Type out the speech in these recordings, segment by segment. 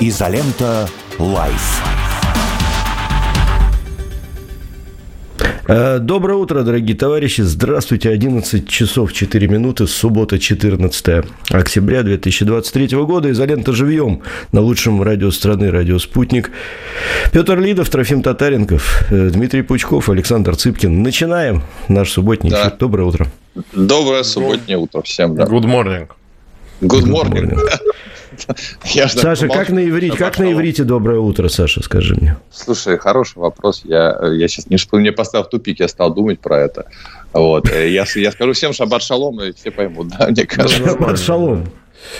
Изолента Live. Э, доброе утро, дорогие товарищи. Здравствуйте. 11 часов 4 минуты. Суббота, 14 октября 2023 года. Изолента живьем на лучшем радио страны, радио «Спутник». Петр Лидов, Трофим Татаренков, э, Дмитрий Пучков, Александр Цыпкин. Начинаем наш субботний да. Доброе утро. Доброе субботнее утро всем. Да. Good morning. Good morning. Good morning. Я Саша, как на иврите, как на иврите доброе утро, Саша, скажи мне. Слушай, хороший вопрос. Я, я сейчас не мне поставил в тупик, я стал думать про это. Вот. Я, я скажу всем шаббат шалом, и все поймут, да, мне кажется. Шаббат шалом.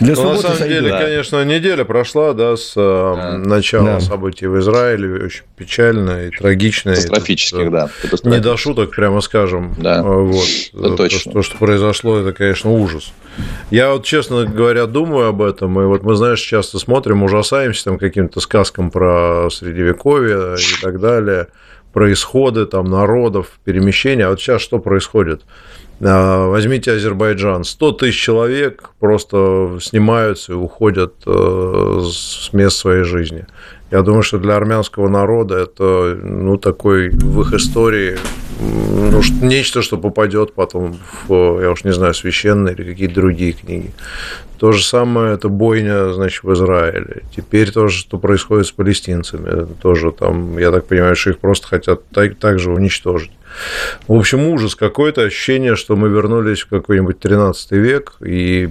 Для ну, на самом сойду, деле, да. конечно, неделя прошла, да, с э, да. начала да. событий в Израиле, очень печально и трагично. Катастрофических, да. Не до шуток, прямо скажем. Да. Вот. Это точно. То, что произошло, это, конечно, ужас. Я вот, честно говоря, думаю об этом, и вот мы, знаешь, часто смотрим, ужасаемся там каким-то сказкам про Средневековье и так далее, про исходы там народов, перемещения. А вот сейчас что происходит? А, возьмите Азербайджан. 100 тысяч человек просто снимаются и уходят э, с мест своей жизни. Я думаю, что для армянского народа это ну, такой в их истории ну, нечто, что попадет потом в, я уж не знаю, священные или какие-то другие книги. То же самое это бойня, значит, в Израиле. Теперь то же, что происходит с палестинцами. Тоже там, я так понимаю, что их просто хотят так, так же уничтожить. В общем, ужас какой-то, ощущение, что мы вернулись в какой-нибудь 13 век, и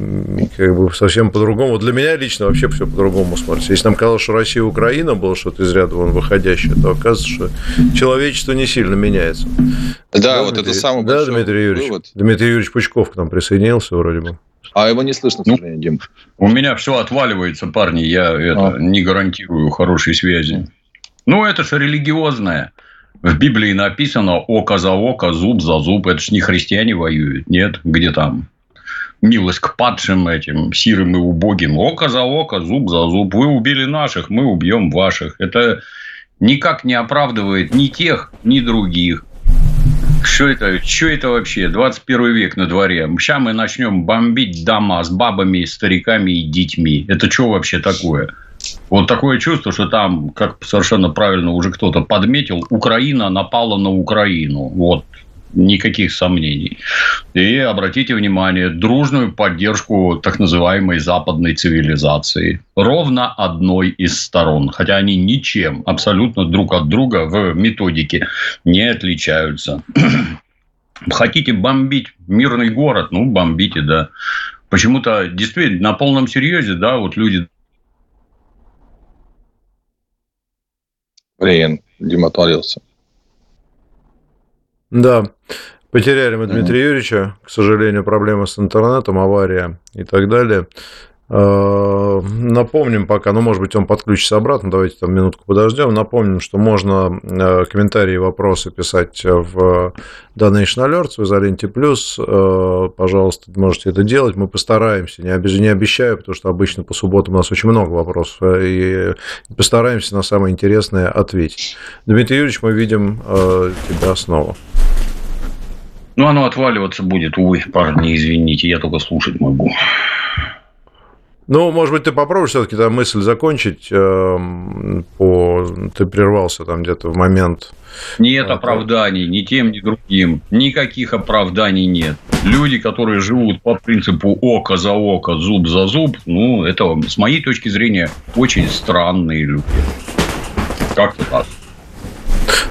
как бы совсем по-другому. Для меня лично вообще все по-другому смотрится. Если нам казалось, что Россия и Украина было что-то из ряда вон выходящее, то оказывается, что человечество не сильно меняется. Да, да вот Дмитрий, это самый да, Дмитрий Юрьевич. Вывод. Дмитрий Юрьевич Пучков к нам присоединился вроде бы. А его не слышно, к ну, сожалению, Дим. У меня все отваливается, парни. Я это, а. не гарантирую хорошей связи. Ну, это же религиозное. В Библии написано око за око, зуб за зуб. Это ж не христиане воюют, нет? Где там милость к падшим этим, сирым и убогим. Око за око, зуб за зуб. Вы убили наших, мы убьем ваших. Это никак не оправдывает ни тех, ни других. Что это, что это вообще? 21 век на дворе. Сейчас мы начнем бомбить дома с бабами, стариками и детьми. Это что вообще такое? Вот такое чувство, что там, как совершенно правильно уже кто-то подметил, Украина напала на Украину. Вот никаких сомнений. И обратите внимание, дружную поддержку так называемой западной цивилизации. Ровно одной из сторон. Хотя они ничем абсолютно друг от друга в методике не отличаются. Хотите бомбить мирный город? Ну, бомбите, да. Почему-то действительно на полном серьезе, да, вот люди Блин, Дима отвалился. Да, потеряли мы Дмитрия mm-hmm. Юрьевича. К сожалению, проблемы с интернетом, авария и так далее. Э, напомним пока, ну, может быть, он подключится обратно, давайте там минутку подождем. Напомним, что можно э, комментарии и вопросы писать в Donation Alerts в Изоленте Плюс. Э, пожалуйста, можете это делать. Мы постараемся, не, обещ... не обещаю, потому что обычно по субботам у нас очень много вопросов, и постараемся на самое интересное ответить. Дмитрий Юрьевич, мы видим тебя снова. Ну, оно отваливаться будет, увы, парни, извините, я только слушать могу. Ну, может быть, ты попробуешь все-таки там мысль закончить. Э, по... Ты прервался там где-то в момент. Нет а, оправданий ни тем, ни другим. Никаких оправданий нет. Люди, которые живут по принципу око за око, зуб за зуб, ну, это, с моей точки зрения, очень странные люди. Как-то так.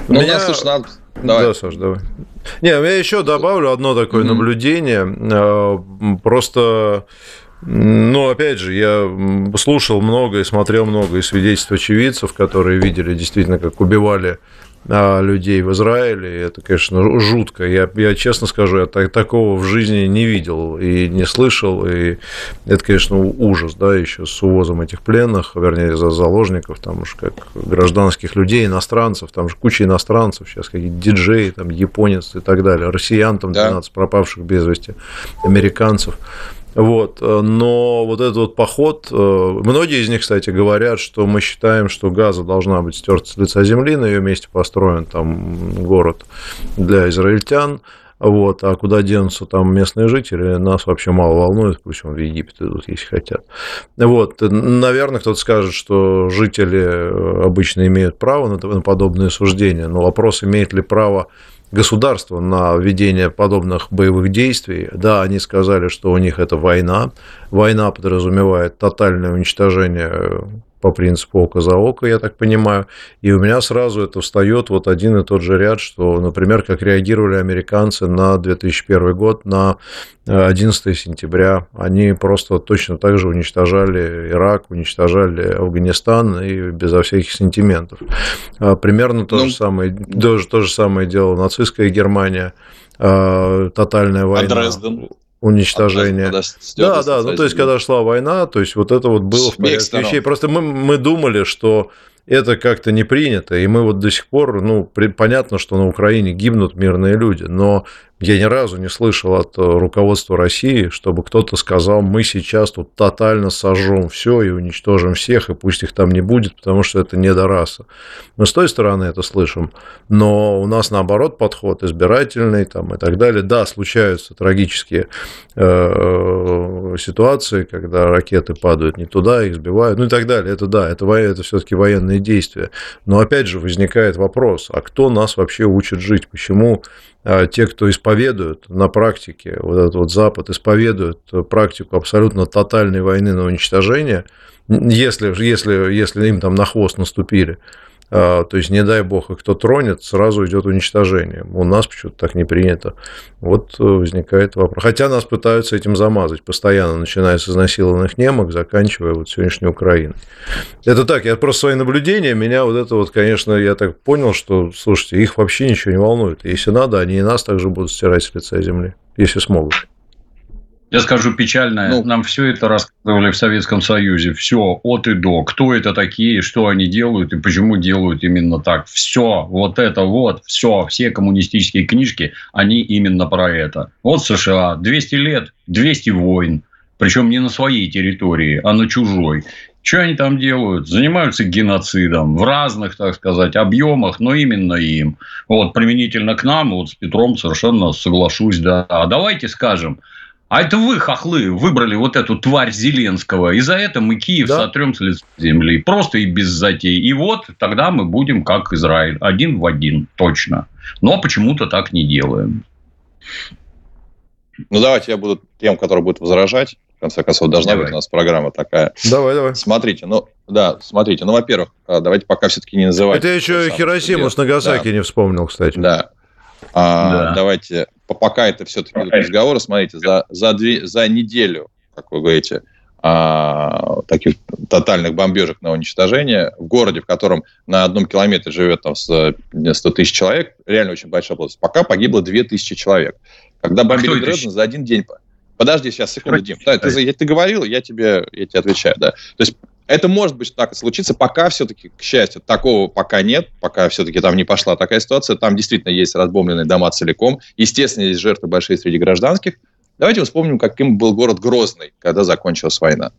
Ну, меня... слушай, надо... Давай. Да, Саш, давай. Не, я еще добавлю одно такое mm-hmm. наблюдение. Э, просто ну, опять же, я слушал много и смотрел много и свидетельств очевидцев, которые видели действительно, как убивали а, людей в Израиле. Это, конечно, жутко. Я, я честно скажу, я так, такого в жизни не видел и не слышал. И это, конечно, ужас, да, еще с увозом этих пленных, вернее, за заложников, там уж как гражданских людей, иностранцев, там же куча иностранцев сейчас, какие-то диджеи, там, японец и так далее, россиян, там 12 да. пропавших без вести, американцев. Вот. Э, но вот этот вот поход, э, многие из них, кстати, говорят, что мы считаем, что Газа должна быть стерта с лица земли, на ее месте построен там город для израильтян. Вот, а куда денутся там местные жители, нас вообще мало волнует, пусть он в Египет идут, если хотят. Вот, наверное, кто-то скажет, что жители э, обычно имеют право на подобные суждения, но вопрос, имеет ли право государства на ведение подобных боевых действий. Да, они сказали, что у них это война. Война подразумевает тотальное уничтожение по принципу око за око, я так понимаю. И у меня сразу это встает вот один и тот же ряд, что, например, как реагировали американцы на 2001 год, на 11 сентября. Они просто точно так же уничтожали Ирак, уничтожали Афганистан и безо всяких сентиментов. А примерно то, ну, же, самое, то, же, то же самое делала нацистская Германия а, тотальная война. А Дрезден? Уничтожения. Да, да, ну то есть, когда шла война, то есть вот это вот было в порядке вещей. Просто мы, мы думали, что это как-то не принято, и мы вот до сих пор, ну, понятно, что на Украине гибнут мирные люди, но я ни разу не слышал от э, руководства России, чтобы кто-то сказал, мы сейчас тут тотально сожжем все и уничтожим всех, и пусть их там не будет, потому что это не до раса. Мы с той стороны это слышим, но у нас наоборот подход избирательный там, и так далее. Да, случаются трагические э, ситуации, когда ракеты падают не туда, их сбивают, ну и так далее. Это да, это, это все-таки военные действия. Но опять же возникает вопрос, а кто нас вообще учит жить? Почему те, кто исповедуют на практике, вот этот вот Запад исповедует практику абсолютно тотальной войны на уничтожение, если, если, если им там на хвост наступили, а, то есть, не дай бог, и кто тронет, сразу идет уничтожение. У нас почему-то так не принято. Вот э, возникает вопрос. Хотя нас пытаются этим замазать постоянно, начиная с изнасилованных немок, заканчивая вот сегодняшней Украиной. Это так, я просто свои наблюдения, меня вот это вот, конечно, я так понял, что, слушайте, их вообще ничего не волнует. Если надо, они и нас также будут стирать с лица земли, если смогут. Я скажу печальное, ну, нам все это рассказывали в Советском Союзе. Все, от и до. Кто это такие, что они делают и почему делают именно так. Все, вот это вот, все, все коммунистические книжки, они именно про это. Вот США, 200 лет, 200 войн. Причем не на своей территории, а на чужой. Что они там делают? Занимаются геноцидом в разных, так сказать, объемах, но именно им. Вот применительно к нам, вот с Петром совершенно соглашусь, да. А давайте скажем, а это вы, хохлы, выбрали вот эту тварь Зеленского. И за это мы Киев да. сотрем с лица земли. Просто и без затей. И вот тогда мы будем как Израиль. Один в один. Точно. Но почему-то так не делаем. Ну, давайте я буду тем, который будет возражать. В конце концов, должна давай. быть у нас программа такая. Давай, давай. Смотрите, ну, да, смотрите. Ну, во-первых, а, давайте пока все-таки не называть. Это еще Хиросиму с Нагасаки да. не вспомнил, кстати. Да. А, да. Давайте пока это все-таки разговоры, смотрите, за, за, две, за неделю, как вы говорите, а, таких тотальных бомбежек на уничтожение в городе, в котором на одном километре живет там 100 тысяч человек, реально очень большая область, пока погибло 2000 человек. Когда бомбили а Дрезден за один день... Подожди, сейчас, секунду, Дим. Да, ты, ты говорил, я тебе, я тебе отвечаю, да. То есть это может быть так и случится, пока все-таки, к счастью, такого пока нет, пока все-таки там не пошла такая ситуация, там действительно есть разбомбленные дома целиком, естественно, есть жертвы большие среди гражданских. Давайте вспомним, каким был город Грозный, когда закончилась война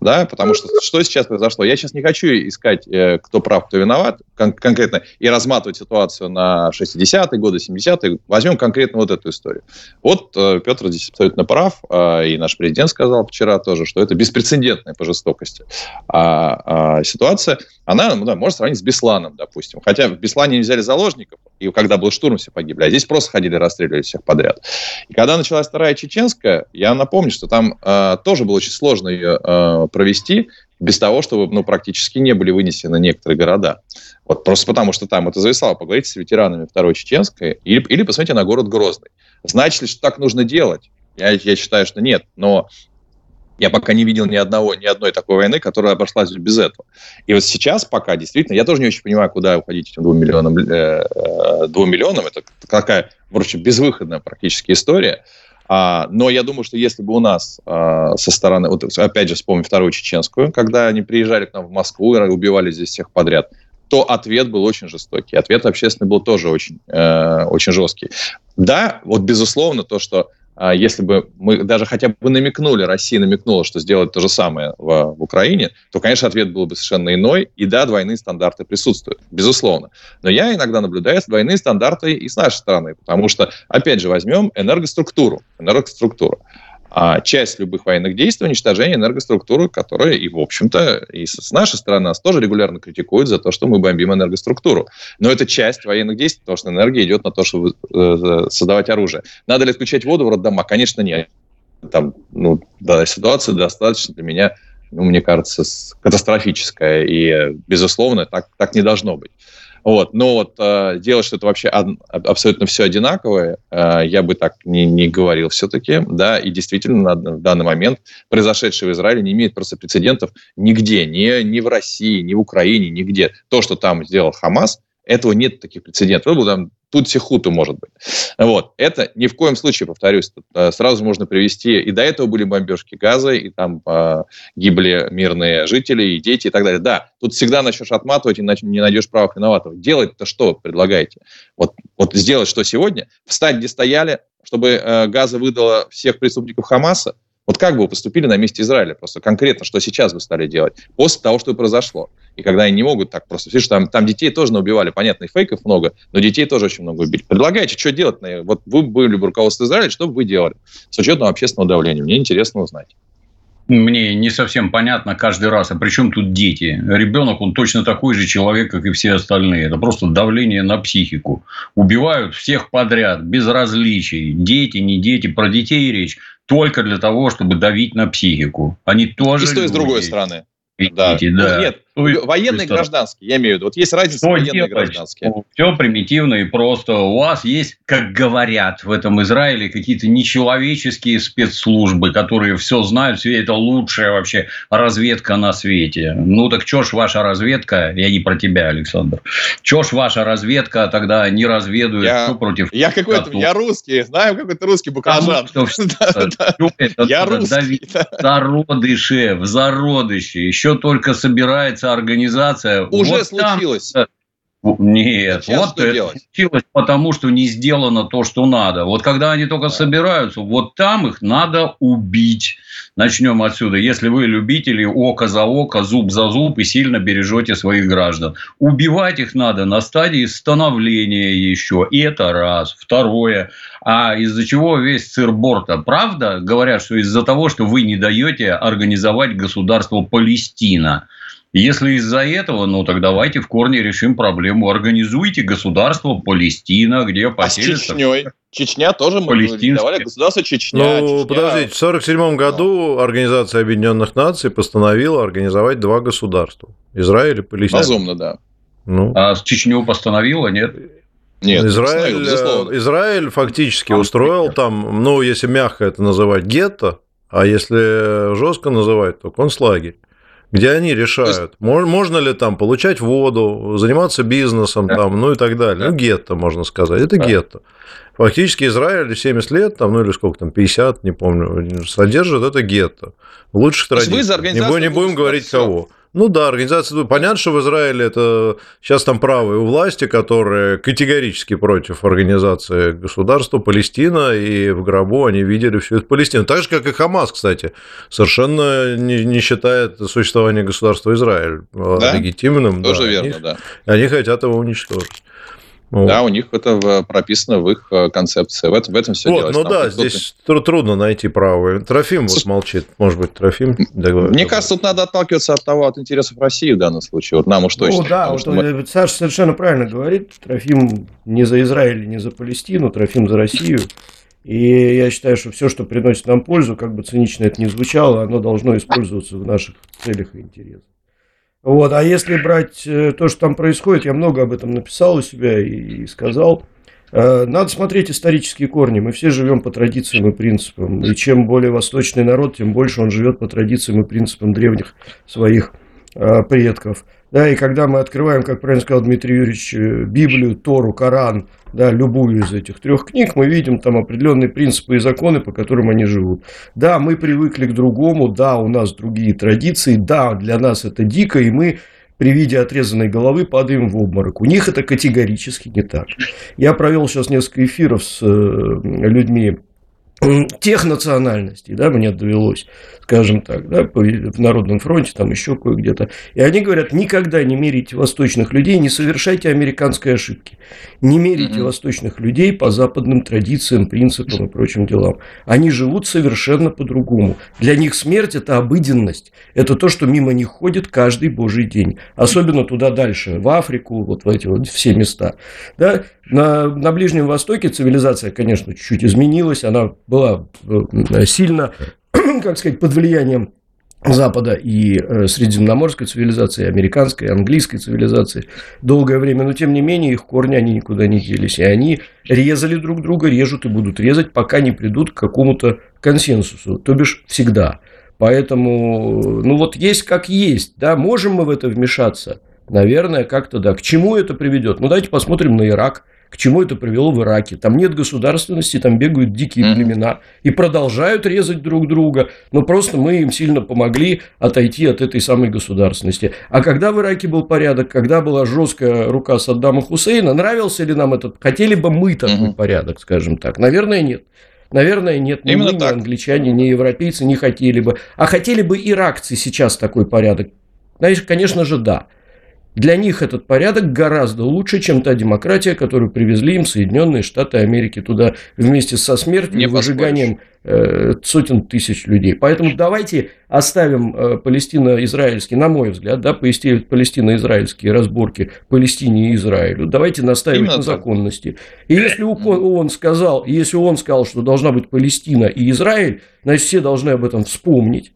да, потому что что сейчас произошло? Я сейчас не хочу искать, э, кто прав, кто виноват кон- конкретно, и разматывать ситуацию на 60-е годы, 70-е. Возьмем конкретно вот эту историю. Вот э, Петр здесь абсолютно прав, э, и наш президент сказал вчера тоже, что это беспрецедентная по жестокости а, а, ситуация. Она ну, да, может сравнить с Бесланом, допустим. Хотя в Беслане не взяли заложников, и когда был штурм, все погибли, а здесь просто ходили, расстреливали всех подряд. И когда началась Вторая Чеченская, я напомню, что там э, тоже было очень сложно ее э, провести без того, чтобы ну, практически не были вынесены некоторые города. Вот просто потому, что там это зависало. Поговорите с ветеранами Второй Чеченской или, или посмотрите на город Грозный. Значит ли, что так нужно делать? Я, я считаю, что нет. Но я пока не видел ни одного, ни одной такой войны, которая обошлась без этого. И вот сейчас пока действительно, я тоже не очень понимаю, куда уходить этим двум миллионам. Э, э, двум миллионам это какая, впрочем, безвыходная практически история. А, но я думаю, что если бы у нас а, со стороны, вот опять же вспомним вторую чеченскую, когда они приезжали к нам в Москву и убивали здесь всех подряд, то ответ был очень жестокий. Ответ общественный был тоже очень, э, очень жесткий. Да, вот безусловно, то, что если бы мы даже хотя бы намекнули, Россия намекнула, что сделать то же самое в, в Украине, то, конечно, ответ был бы совершенно иной. И да, двойные стандарты присутствуют, безусловно. Но я иногда наблюдаю двойные стандарты и с нашей стороны, потому что, опять же, возьмем энергоструктуру. Энергоструктуру а часть любых военных действий уничтожение энергоструктуры, которая и, в общем-то, и с нашей стороны нас тоже регулярно критикуют за то, что мы бомбим энергоструктуру. Но это часть военных действий, потому что энергия идет на то, чтобы э, создавать оружие. Надо ли отключать воду в роддома? Конечно, нет. Там, ну, да, ситуация достаточно для меня, ну, мне кажется, катастрофическая. И, безусловно, так, так не должно быть. Вот. Но вот э, делать что-то вообще од, абсолютно все одинаковое, э, я бы так не, не говорил все-таки. Да, и действительно, на, в данный момент произошедшее в Израиле не имеет просто прецедентов нигде, ни, ни в России, ни в Украине, нигде. То, что там сделал Хамас, этого нет таких прецедентов. Ну, там тут хуту может быть. Вот. Это ни в коем случае, повторюсь, э, сразу можно привести, и до этого были бомбежки газа, и там э, гибли мирные жители, и дети, и так далее. Да, тут всегда начнешь отматывать, и не найдешь правых виноватого. Делать-то что предлагаете? Вот, вот сделать что сегодня? Встать, где стояли, чтобы э, газа выдало всех преступников Хамаса, вот как бы вы поступили на месте Израиля? Просто конкретно, что сейчас вы стали делать после того, что произошло? И когда они не могут так просто... Видишь, там, там детей тоже наубивали, понятно, и фейков много, но детей тоже очень много убили. Предлагайте, что делать? Вот вы были бы руководство Израиля, что бы вы делали? С учетом общественного давления. Мне интересно узнать мне не совсем понятно каждый раз, а при чем тут дети? Ребенок, он точно такой же человек, как и все остальные. Это просто давление на психику. Убивают всех подряд, без различий. Дети, не дети, про детей речь только для того, чтобы давить на психику. Они тоже... И с той, и с другой стороны. Да. да. Ну, нет, ну, военные и гражданские, я имею в виду. Вот есть разница что военные и гражданские. Ну, все примитивно и просто. У вас есть, как говорят в этом Израиле, какие-то нечеловеческие спецслужбы, которые все знают, все это лучшая вообще разведка на свете. Ну так что ж ваша разведка, я не про тебя, Александр, что ж ваша разведка тогда не разведует, я, что против... Я какой-то, я русский, знаю какой-то русский баклажан. Я русский. Зародыши, в зародыше, еще только собирается организация... Уже вот случилось. Там, нет, Сейчас вот это делать? случилось, потому что не сделано то, что надо. Вот когда они только собираются, вот там их надо убить. Начнем отсюда. Если вы любители око за око, зуб за зуб и сильно бережете своих граждан. Убивать их надо на стадии становления еще. И это раз. Второе. А из-за чего весь цирборта? Правда? Говорят, что из-за того, что вы не даете организовать государство Палестина. Если из-за этого, ну так давайте в корне решим проблему. Организуйте государство Палестина, где поселятся... А с Чечней? Чечня тоже мы давали государство Чечня. Ну, Чечня... подождите, в 1947 году Организация Объединенных Наций постановила организовать два государства. Израиль и Палестина. Разумно, да. Ну. А с Чечню постановила, нет? Нет, Израиль, Израиль фактически а, устроил там, ну, если мягко это называть, гетто, а если жестко называть, то концлагерь где они решают, есть... можно ли там получать воду, заниматься бизнесом, да. там, ну и так далее. Да. Ну, гетто, можно сказать. Это да. гетто. Фактически Израиль 70 лет, там, ну или сколько там, 50, не помню, содержит это гетто. В лучших традициях. Не, не будем говорить кого. Ну да, организация... Понятно, что в Израиле это сейчас там правые у власти, которые категорически против организации государства Палестина, и в гробу они видели всю эту Палестину. Так же, как и Хамас, кстати, совершенно не, не считает существование государства Израиль да? легитимным. Тоже да, верно, они, да. Они хотят его уничтожить. Вот. Да, у них это прописано в их э, концепции. В этом, в этом все вот, дело. Ну да, здесь трудно найти правую. Трофим вот молчит. Может быть, Трофим договорится. Мне кажется, тут надо отталкиваться от того, от интересов России в данном случае. Вот нам уж точно. Ну да, вот мы... Саша совершенно правильно говорит. Трофим не за Израиль, не за Палестину, Трофим за Россию. И я считаю, что все, что приносит нам пользу, как бы цинично это ни звучало, оно должно использоваться в наших целях и интересах. Вот, а если брать э, то, что там происходит, я много об этом написал у себя и, сказал. Э, надо смотреть исторические корни. Мы все живем по традициям и принципам. И чем более восточный народ, тем больше он живет по традициям и принципам древних своих э, предков. Да, и когда мы открываем, как правильно сказал Дмитрий Юрьевич, Библию, Тору, Коран, да, любую из этих трех книг, мы видим там определенные принципы и законы, по которым они живут. Да, мы привыкли к другому, да, у нас другие традиции, да, для нас это дико, и мы при виде отрезанной головы падаем в обморок. У них это категорически не так. Я провел сейчас несколько эфиров с э, людьми тех национальностей, да, мне довелось, скажем так, да, в Народном фронте, там еще кое-где-то. И они говорят, никогда не мерите восточных людей, не совершайте американской ошибки. Не мерите mm-hmm. восточных людей по западным традициям, принципам и прочим делам. Они живут совершенно по-другому. Для них смерть – это обыденность. Это то, что мимо них ходит каждый божий день. Особенно туда дальше, в Африку, вот в эти вот все места. Да? На, на Ближнем Востоке цивилизация, конечно, чуть-чуть изменилась. Она была э, сильно, как сказать, под влиянием Запада и э, средиземноморской цивилизации, американской, английской цивилизации долгое время, но тем не менее их корни они никуда не делись, и они резали друг друга, режут и будут резать, пока не придут к какому-то консенсусу, то бишь всегда. Поэтому, ну вот есть как есть, да, можем мы в это вмешаться, наверное, как-то да. К чему это приведет? Ну давайте посмотрим на Ирак – к чему это привело в Ираке. Там нет государственности, там бегают дикие племена и продолжают резать друг друга, но просто мы им сильно помогли отойти от этой самой государственности. А когда в Ираке был порядок, когда была жесткая рука Саддама Хусейна, нравился ли нам этот, хотели бы мы такой порядок, скажем так? Наверное, нет. Наверное, нет. Ни Именно мы, ни так. англичане, ни европейцы не хотели бы. А хотели бы иракцы сейчас такой порядок? Знаешь, конечно же, да. Для них этот порядок гораздо лучше, чем та демократия, которую привезли им Соединенные Штаты Америки туда вместе со смертью и выжиганием э, сотен тысяч людей. Поэтому давайте оставим э, палестино-израильские, на мой взгляд, да, палестино-израильские разборки Палестине и Израилю. Давайте наставим на законности. И если он сказал, если он сказал, что должна быть Палестина и Израиль, значит, все должны об этом вспомнить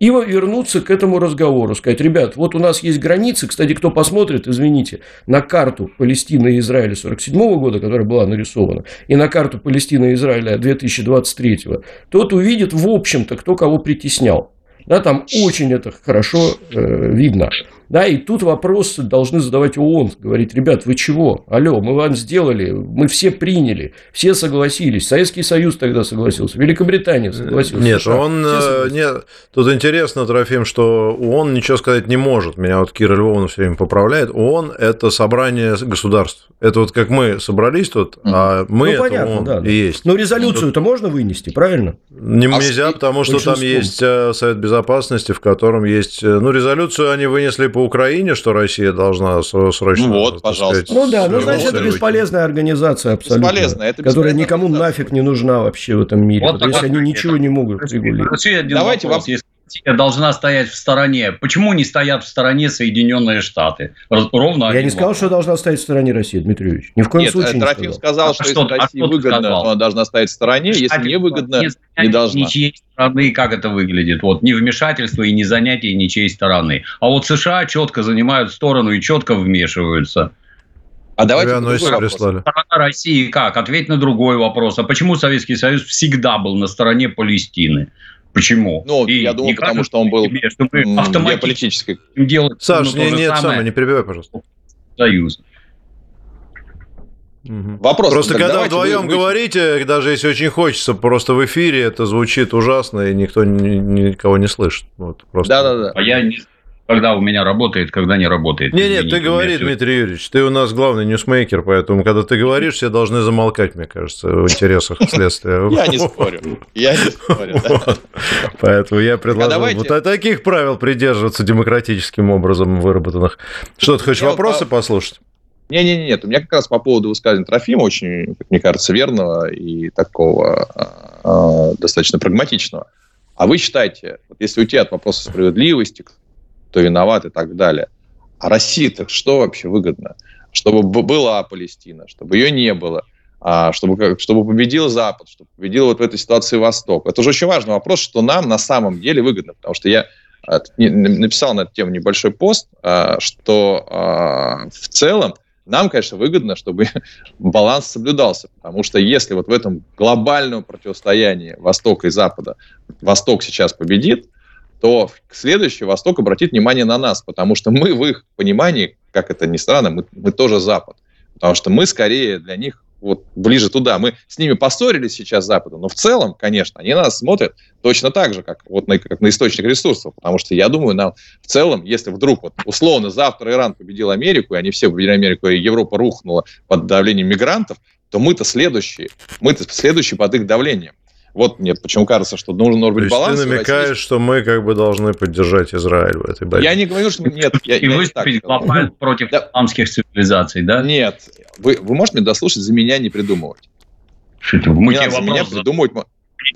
и вернуться к этому разговору, сказать, ребят, вот у нас есть границы, кстати, кто посмотрит, извините, на карту Палестины и Израиля 47 года, которая была нарисована, и на карту Палестины и Израиля 2023, тот увидит, в общем-то, кто кого притеснял. Да, там очень это хорошо э, видно. Да, и тут вопросы должны задавать ООН, говорить, ребят, вы чего? Алло, мы вам сделали, мы все приняли, все согласились. Советский Союз тогда согласился, Великобритания согласилась. Нет, США, он, э, нет, тут интересно, Трофим, что ООН ничего сказать не может. Меня вот Кира Львовна все время поправляет. ООН – это собрание государств. Это вот как мы собрались тут, а мы ну, это ООН да, да. и есть. Но резолюцию-то можно вынести, правильно? Не, а нельзя, потому что там есть э, Совет Безопасности, в котором есть... Э, ну, резолюцию они вынесли по Украине, что Россия должна срочно... Ну вот, пожалуйста. Сказать, ну да, ну значит, это бесполезная организация абсолютно. Бесполезная, это Которая никому нафиг не нужна вообще в этом мире. Вот потому что они ничего не могут регулировать. Давайте вопрос. Вам... Россия должна стоять в стороне. Почему не стоят в стороне Соединенные Штаты? Ровно Я не сказал, что должна стоять в стороне России, Дмитрий Юрьевич. Ни в коем Нет, случае не Трофим сказал, что, что если а России выгодно, сказал? она должна стоять в стороне, если не выгодно, не, не должна. Ничьей стороны, как это выглядит? Вот не вмешательство и не занятие ничьей стороны. А вот США четко занимают сторону и четко вмешиваются. А давайте Сторона России как? Ответь на другой вопрос. А почему Советский Союз всегда был на стороне Палестины? Почему? Ну, и я думаю, потому что он был тебе, что мы геополитической. Делать Саш, не, нет, самое, не перебивай, пожалуйста. Союз. Угу. Вопрос. Просто когда вдвоем вы... говорите, даже если очень хочется, просто в эфире это звучит ужасно, и никто никого не слышит. Вот, просто. Да, да, да. А я не когда у меня работает, когда не работает. Не, нет, ты говори, Дмитрий Юрьевич, ты у нас главный ньюсмейкер, поэтому, когда ты говоришь, все должны замолкать, мне кажется, в интересах следствия. Я не спорю. Я не спорю. Поэтому я предлагаю вот таких правил придерживаться демократическим образом выработанных. Что, ты хочешь вопросы послушать? Не-не-не, нет, у меня как раз по поводу высказывания Трофима, очень, как мне кажется, верного и такого э, достаточно прагматичного. А вы считаете, вот если уйти от вопроса справедливости, кто виноват и так далее. А России-то что вообще выгодно? Чтобы была Палестина, чтобы ее не было, а чтобы, чтобы победил Запад, чтобы победил вот в этой ситуации Восток. Это же очень важный вопрос, что нам на самом деле выгодно, потому что я а, написал на эту тему небольшой пост, а, что в целом нам, конечно, выгодно, чтобы баланс соблюдался, потому что если вот в этом глобальном противостоянии Востока и Запада Восток сейчас победит, то следующий Восток обратит внимание на нас, потому что мы в их понимании, как это ни странно, мы, мы тоже Запад. Потому что мы скорее для них вот ближе туда. Мы с ними поссорились сейчас с Западом, но в целом, конечно, они на нас смотрят точно так же, как, вот на, как на источник ресурсов. Потому что я думаю, нам в целом, если вдруг вот условно завтра Иран победил Америку, и они все победили Америку, и Европа рухнула под давлением мигрантов, то мы-то следующие, мы-то следующие под их давлением. Вот нет, почему кажется, что нужен может быть баланс. Ты намекаешь, что мы как бы должны поддержать Израиль в этой борьбе. Я не говорю, что нет. Я, и выступить глобально против да. исламских цивилизаций, да? Нет. Вы, вы можете меня дослушать, за меня не придумывать. Что мы не за меня придумывать. Вот,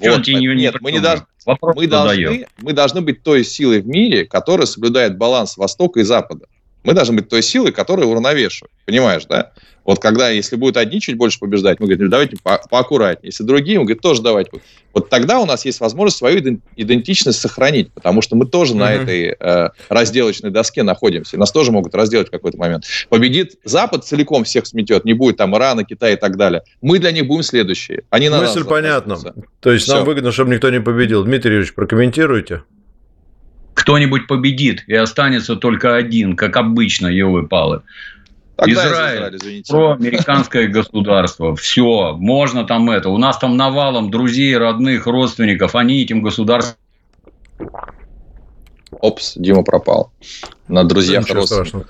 нет, не мы, не должны, мы, должны, мы должны быть той силой в мире, которая соблюдает баланс Востока и Запада. Мы должны быть той силой, которая уравновешивает. Понимаешь, да? Вот когда, если будут одни чуть больше побеждать, мы говорим, давайте по поаккуратнее. Если другие, мы говорим, тоже давайте. Вот тогда у нас есть возможность свою идентичность сохранить, потому что мы тоже mm-hmm. на этой э, разделочной доске находимся. Нас тоже могут разделать в какой-то момент. Победит Запад, целиком всех сметет, не будет там Ирана, Китая и так далее. Мы для них будем следующие. Они на Мысль понятна. То есть Все. нам выгодно, чтобы никто не победил. Дмитрий Юрьевич, прокомментируйте кто-нибудь победит, и останется только один, как обычно, елы-палы. Тогда Израиль, Израиль проамериканское государство. Все, можно там это. У нас там навалом друзей, родных, родственников. Они этим государством... Опс, Дима пропал. На друзьях родственников.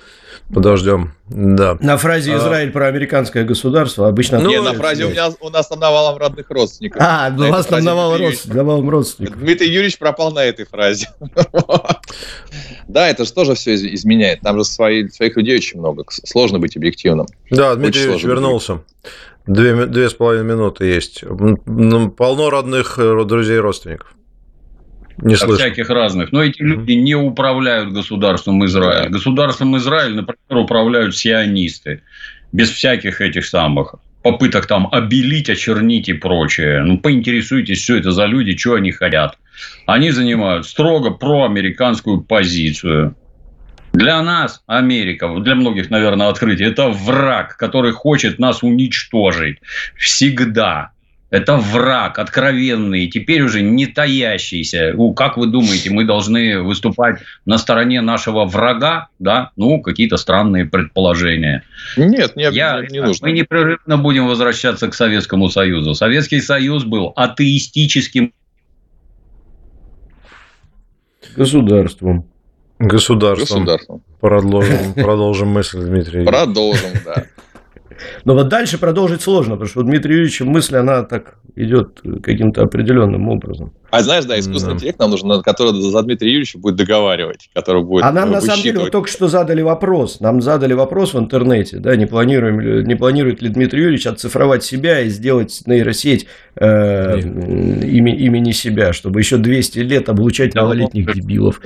Подождем. Да. На фразе а. «Израиль про американское государство» обычно... Ну, на фразе у, меня, у нас там навалом родных родственников. А, у вас там навалом родственников. родственников. Дмитрий Юрьевич пропал на этой фразе. Да, это же тоже все изменяет. Там же свои, своих людей очень много. Сложно быть объективным. Да, Дмитрий Юрьевич вернулся. Две, две с половиной минуты есть. Полно родных э, друзей и родственников. Не слышу. всяких разных. Но эти люди не управляют государством Израиль. Государством Израиль, например, управляют сионисты. Без всяких этих самых попыток там обелить, очернить и прочее. Ну, поинтересуйтесь, что это за люди, что они хотят. Они занимают строго проамериканскую позицию. Для нас Америка, для многих, наверное, открытие, это враг, который хочет нас уничтожить. Всегда. Это враг откровенный, теперь уже не таящийся. Ну, как вы думаете, мы должны выступать на стороне нашего врага? Да? Ну, какие-то странные предположения. Нет, не, Я, не нужно. Мы непрерывно будем возвращаться к Советскому Союзу. Советский Союз был атеистическим государством. Государством. Государством. Продолжим, продолжим мысль, Дмитрий. Продолжим, да. Но вот дальше продолжить сложно, потому что у Дмитрия Юрьевича мысль, она так идет каким-то определенным образом. А знаешь, да, искусственный да. интеллект нам нужен, который за Дмитрия Юрьевича будет договаривать, который будет А нам, на самом деле, вот только что задали вопрос. Нам задали вопрос в интернете, да, не, планируем, не планирует ли Дмитрий Юрьевич оцифровать себя и сделать нейросеть э, ими, имени себя, чтобы еще 200 лет облучать малолетних дебилов.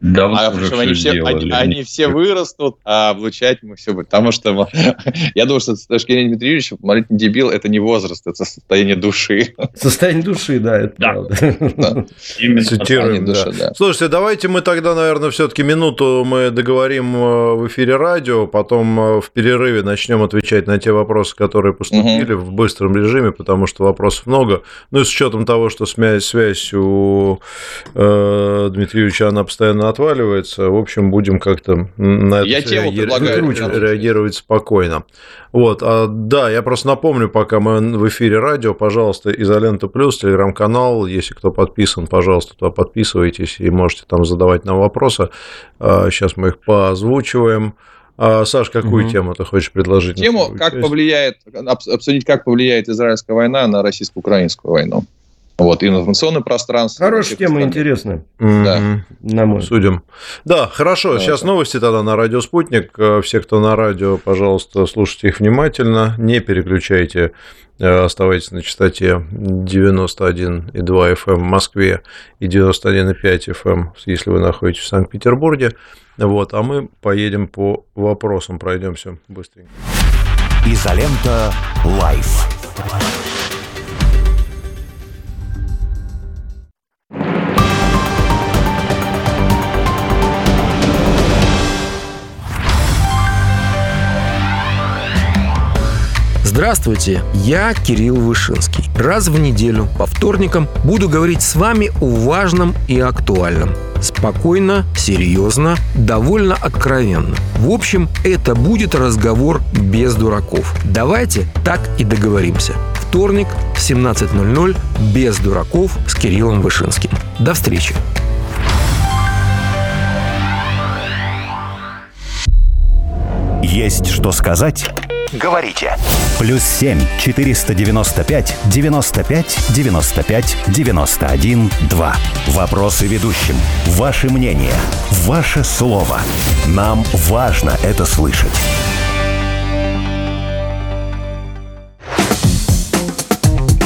Давно а уже они, все, они, они все вырастут, а облучать мы все будем. Потому что я думаю, что с точки зрения Дмитрия Юрьевича, малолетний дебил – это не возраст, это состояние души. Состояние души, да, это да. правда. Именно Цитируем, да. Души, да. Слушайте, давайте мы тогда, наверное, все-таки минуту мы договорим э, в эфире радио, потом э, в перерыве начнем отвечать на те вопросы, которые поступили угу. в быстром режиме, потому что вопросов много. Ну и с учетом того, что связь, связь у э, Дмитрия Юрьевича, она постоянно отваливается. В общем, будем как-то на это я реагировать, реагировать спокойно. Вот, а, да, я просто напомню, пока мы в эфире радио, пожалуйста, Изолента Плюс, телеграм-канал, если кто подписан, пожалуйста, туда подписывайтесь и можете там задавать нам вопросы. Сейчас мы их поозвучиваем. А, Саш, какую угу. тему ты хочешь предложить? Тему, как повлияет, обсудить, как повлияет израильская война на российско-украинскую войну. Вот, информационное пространство. Хорошая тема, интересная. Да. На мой. Судим. Да, хорошо. Да, Сейчас новости тогда на радио «Спутник». Э, все, кто на радио, пожалуйста, слушайте их внимательно. Не переключайте. Э, оставайтесь на частоте 91,2 FM в Москве и 91,5 FM, если вы находитесь в Санкт-Петербурге. Вот, а мы поедем по вопросам, пройдемся быстренько. Изолента Live. Здравствуйте, я Кирилл Вышинский. Раз в неделю по вторникам буду говорить с вами о важном и актуальном. Спокойно, серьезно, довольно откровенно. В общем, это будет разговор без дураков. Давайте так и договоримся. Вторник в 17.00 без дураков с Кириллом Вышинским. До встречи. Есть что сказать? Говорите. Плюс 7 495 95 95 91 2. Вопросы ведущим. Ваше мнение. Ваше слово. Нам важно это слышать.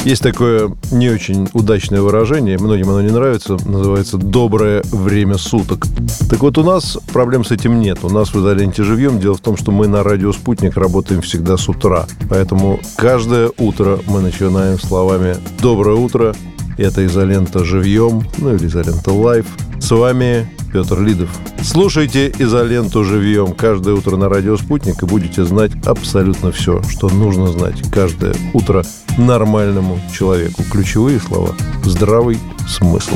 Есть такое не очень удачное выражение, многим оно не нравится, называется «доброе время суток». Так вот, у нас проблем с этим нет. У нас в изоленте живьем. Дело в том, что мы на радио «Спутник» работаем всегда с утра. Поэтому каждое утро мы начинаем словами «Доброе утро», это изолента живьем, ну или изолента live. С вами Петр Лидов. Слушайте изоленту живьем каждое утро на радио «Спутник» и будете знать абсолютно все, что нужно знать каждое утро нормальному человеку. Ключевые слова – здравый смысл.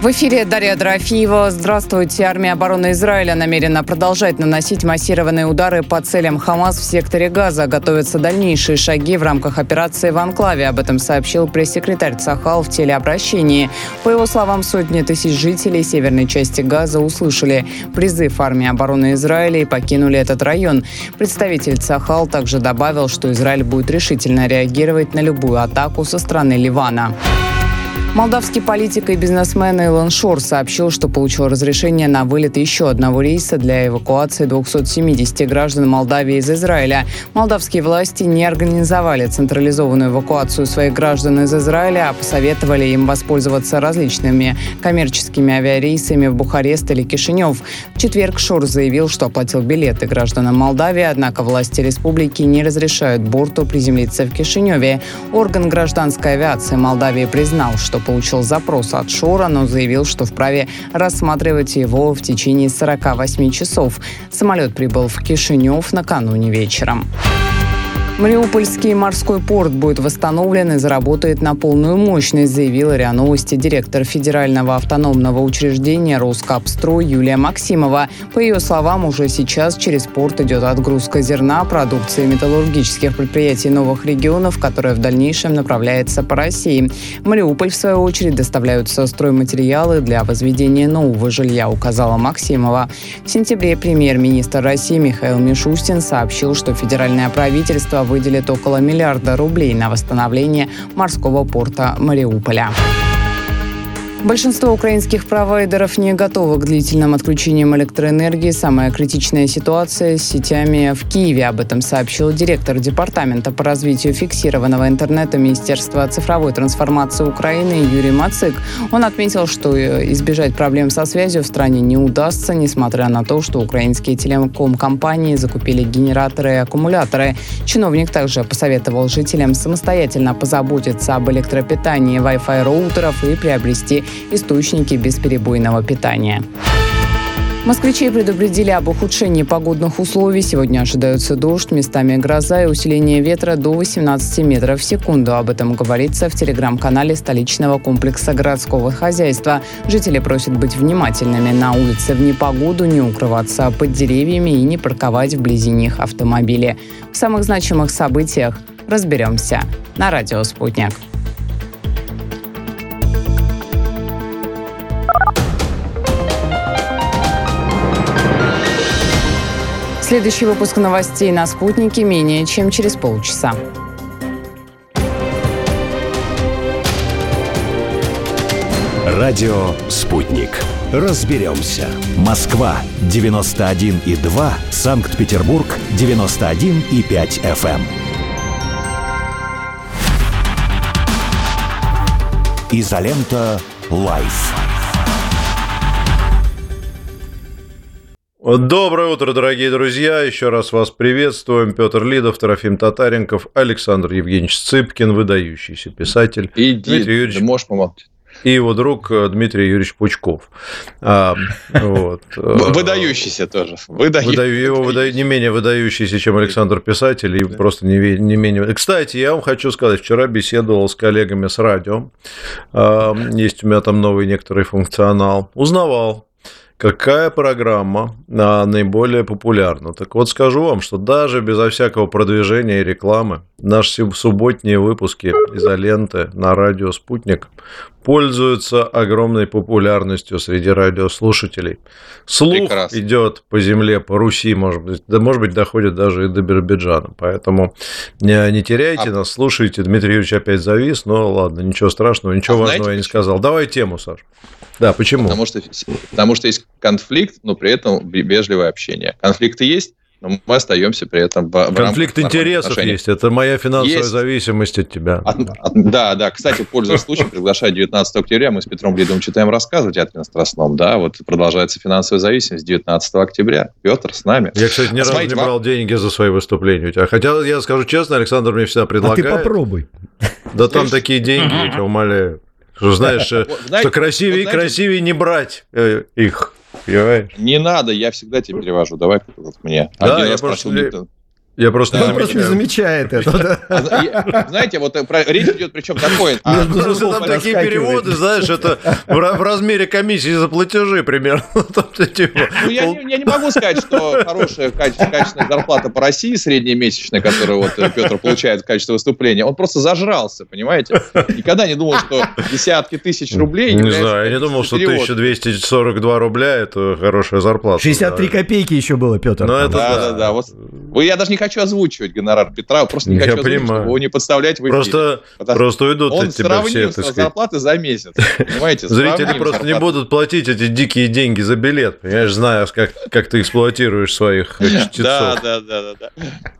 В эфире Дарья Дорофеева. Здравствуйте. Армия обороны Израиля намерена продолжать наносить массированные удары по целям Хамас в секторе Газа. Готовятся дальнейшие шаги в рамках операции в Анклаве. Об этом сообщил пресс-секретарь Цахал в телеобращении. По его словам, сотни тысяч жителей северной части Газа услышали призыв армии обороны Израиля и покинули этот район. Представитель Цахал также добавил, что Израиль будет решительно реагировать на любую атаку со стороны Ливана. Молдавский политик и бизнесмен Илон Шор сообщил, что получил разрешение на вылет еще одного рейса для эвакуации 270 граждан Молдавии из Израиля. Молдавские власти не организовали централизованную эвакуацию своих граждан из Израиля, а посоветовали им воспользоваться различными коммерческими авиарейсами в Бухарест или Кишинев. В четверг Шор заявил, что оплатил билеты гражданам Молдавии, однако власти республики не разрешают борту приземлиться в Кишиневе. Орган гражданской авиации Молдавии признал, что что получил запрос от Шора, но заявил, что вправе рассматривать его в течение 48 часов. Самолет прибыл в Кишинев накануне вечером. Мариупольский морской порт будет восстановлен и заработает на полную мощность, заявила РИА Новости директор Федерального автономного учреждения «Роскапстрой» Юлия Максимова. По ее словам, уже сейчас через порт идет отгрузка зерна, продукции металлургических предприятий новых регионов, которая в дальнейшем направляется по России. Мариуполь, в свою очередь, доставляются стройматериалы для возведения нового жилья, указала Максимова. В сентябре премьер-министр России Михаил Мишустин сообщил, что федеральное правительство выделит около миллиарда рублей на восстановление морского порта Мариуполя. Большинство украинских провайдеров не готовы к длительным отключениям электроэнергии. Самая критичная ситуация с сетями в Киеве. Об этом сообщил директор Департамента по развитию фиксированного интернета Министерства цифровой трансформации Украины Юрий Мацик. Он отметил, что э, избежать проблем со связью в стране не удастся, несмотря на то, что украинские телеком-компании закупили генераторы и аккумуляторы. Чиновник также посоветовал жителям самостоятельно позаботиться об электропитании Wi-Fi роутеров и приобрести источники бесперебойного питания. Москвичей предупредили об ухудшении погодных условий. Сегодня ожидаются дождь, местами гроза и усиление ветра до 18 метров в секунду. Об этом говорится в телеграм-канале столичного комплекса городского хозяйства. Жители просят быть внимательными на улице в непогоду, не укрываться под деревьями и не парковать вблизи них автомобили. В самых значимых событиях разберемся на радио «Спутник». Следующий выпуск новостей на «Спутнике» менее чем через полчаса. Радио «Спутник». Разберемся. Москва, 91,2. Санкт-Петербург, 91,5 FM. Изолента «Live». Доброе утро, дорогие друзья. Еще раз вас приветствуем. Петр Лидов, Трофим Татаренков, Александр Евгеньевич Цыпкин, выдающийся писатель. Иди, Дмитрий Юрьевич... ты можешь помолчать? и его друг Дмитрий Юрьевич Пучков. А, вот. Выдающийся тоже. Выдаю, его выда... не менее выдающийся, чем Александр Писатель, и просто не, не менее... Кстати, я вам хочу сказать, вчера беседовал с коллегами с радио, есть у меня там новый некоторый функционал, узнавал, какая программа наиболее популярна. Так вот скажу вам, что даже безо всякого продвижения и рекламы наши субботние выпуски изоленты на радио «Спутник» пользуются огромной популярностью среди радиослушателей. Слух Прекрасно. идет по земле, по Руси, может быть, да, может быть, доходит даже и до Биробиджана. Поэтому не, не теряйте а... нас, слушайте. Дмитрий Юрьевич опять завис, но ладно, ничего страшного, ничего а важного знаете, я не сказал. Давай тему, Саш. Да, почему? Потому что, потому что есть конфликт, но при этом вежливое общение. Конфликты есть, но мы остаемся при этом в, Конфликт интересов отношений. есть, это моя финансовая есть. зависимость от тебя. От, от, да, да, кстати, пользуясь случаем, приглашаю 19 октября, мы с Петром Блидовым читаем рассказы в Театре на Страстном, да, вот продолжается финансовая зависимость 19 октября. Петр с нами. Я, кстати, ни а разу не вам... брал деньги за свои выступления у тебя, хотя, я скажу честно, Александр мне всегда предлагает. А ты попробуй. Да там такие деньги, я тебя умоляю. Что знаешь, что красивее и красивее не брать э, их. Понимаешь? Не надо, я всегда тебе перевожу. Давай вот мне. Да, Один я раз просто... Просил, я просто, Он просто не замечает это. А, знаете, вот э, речь идет причем такое. А, там такие переводы, знаешь, это в размере комиссии за платежи примерно. Типа, ну, я не могу сказать, что хорошая качественная зарплата по России, средняя месячная, которую вот э, Петр получает в качестве выступления, он просто зажрался, понимаете? Никогда не думал, что десятки тысяч рублей... Не знаю, я не думал, что 1242 рубля – это хорошая зарплата. 63 копейки еще было, Петр. Ну, это да, да, да. Я даже не хочу озвучивать гонорар Петра, просто не я хочу понимаю. озвучивать, его не подставлять в эфире. Просто, просто уйдут он от тебя все, так зарплаты за месяц, понимаете? Зрители просто не будут платить эти дикие деньги за билет, понимаешь, зная, как, как ты эксплуатируешь своих чтецов. Да, да, да, да.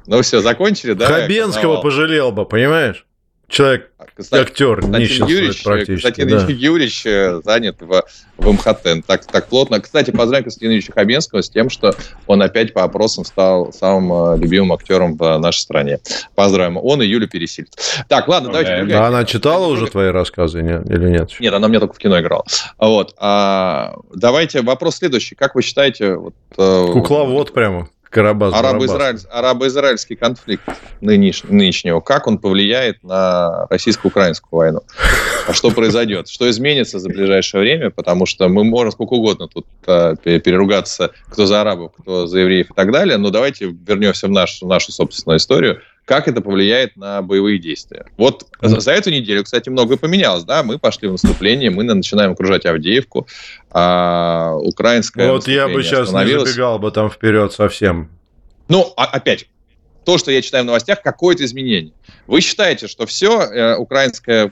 Ну все, закончили, да? Хабенского пожалел бы, понимаешь? Человек, Кстати, актер, Константин Юрьевич, практически. Константин да. Юрьевич э, занят в, в МХТ. Так, так плотно. Кстати, поздравляю Константина Юрьевича Хабенского с тем, что он опять по опросам стал самым э, любимым актером в нашей стране. Поздравим. Он и Юля Пересильд. Так, ладно, давайте. А она читала уже твои рассказы нет, или нет? Нет, она мне только в кино играла. Вот. А, давайте вопрос следующий. Как вы считаете... Вот, э, Кукловод прямо. Карабас, Арабо-израиль, арабо-израильский конфликт нынеш, нынешнего, как он повлияет на российско-украинскую войну? А что произойдет? Что изменится за ближайшее время? Потому что мы можем сколько угодно тут э, переругаться, кто за арабов, кто за евреев и так далее, но давайте вернемся в нашу, нашу собственную историю как это повлияет на боевые действия. Вот за, за эту неделю, кстати, многое поменялось. Да? Мы пошли в наступление, мы начинаем окружать Авдеевку, а украинская Вот я бы сейчас не забегал бы там вперед совсем. Ну, а, опять, то, что я читаю в новостях, какое-то изменение. Вы считаете, что все, э, украинская,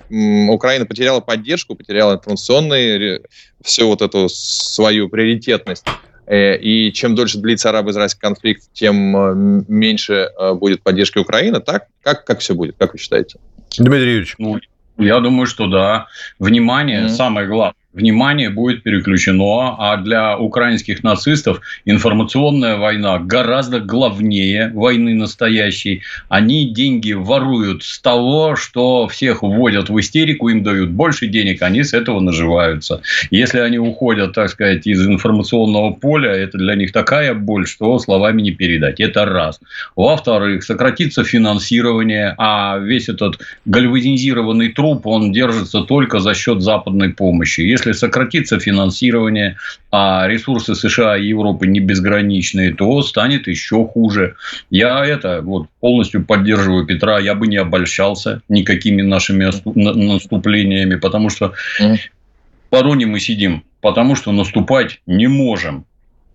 Украина потеряла поддержку, потеряла информационные, всю вот эту свою приоритетность Э, и чем дольше длится арабо-израильский конфликт, тем э, меньше э, будет поддержки Украины. Так? Как, как все будет? Как вы считаете? Дмитрий Юрьевич. Ну, я думаю, что да. Внимание, mm-hmm. самое главное внимание будет переключено, а для украинских нацистов информационная война гораздо главнее войны настоящей. Они деньги воруют с того, что всех вводят в истерику, им дают больше денег, они с этого наживаются. Если они уходят, так сказать, из информационного поля, это для них такая боль, что словами не передать. Это раз. Во-вторых, сократится финансирование, а весь этот гальванизированный труп, он держится только за счет западной помощи. Если если сократится финансирование, а ресурсы США и Европы не безграничные, то станет еще хуже. Я это вот полностью поддерживаю Петра. Я бы не обольщался никакими нашими наступлениями, потому что в обороне мы сидим, потому что наступать не можем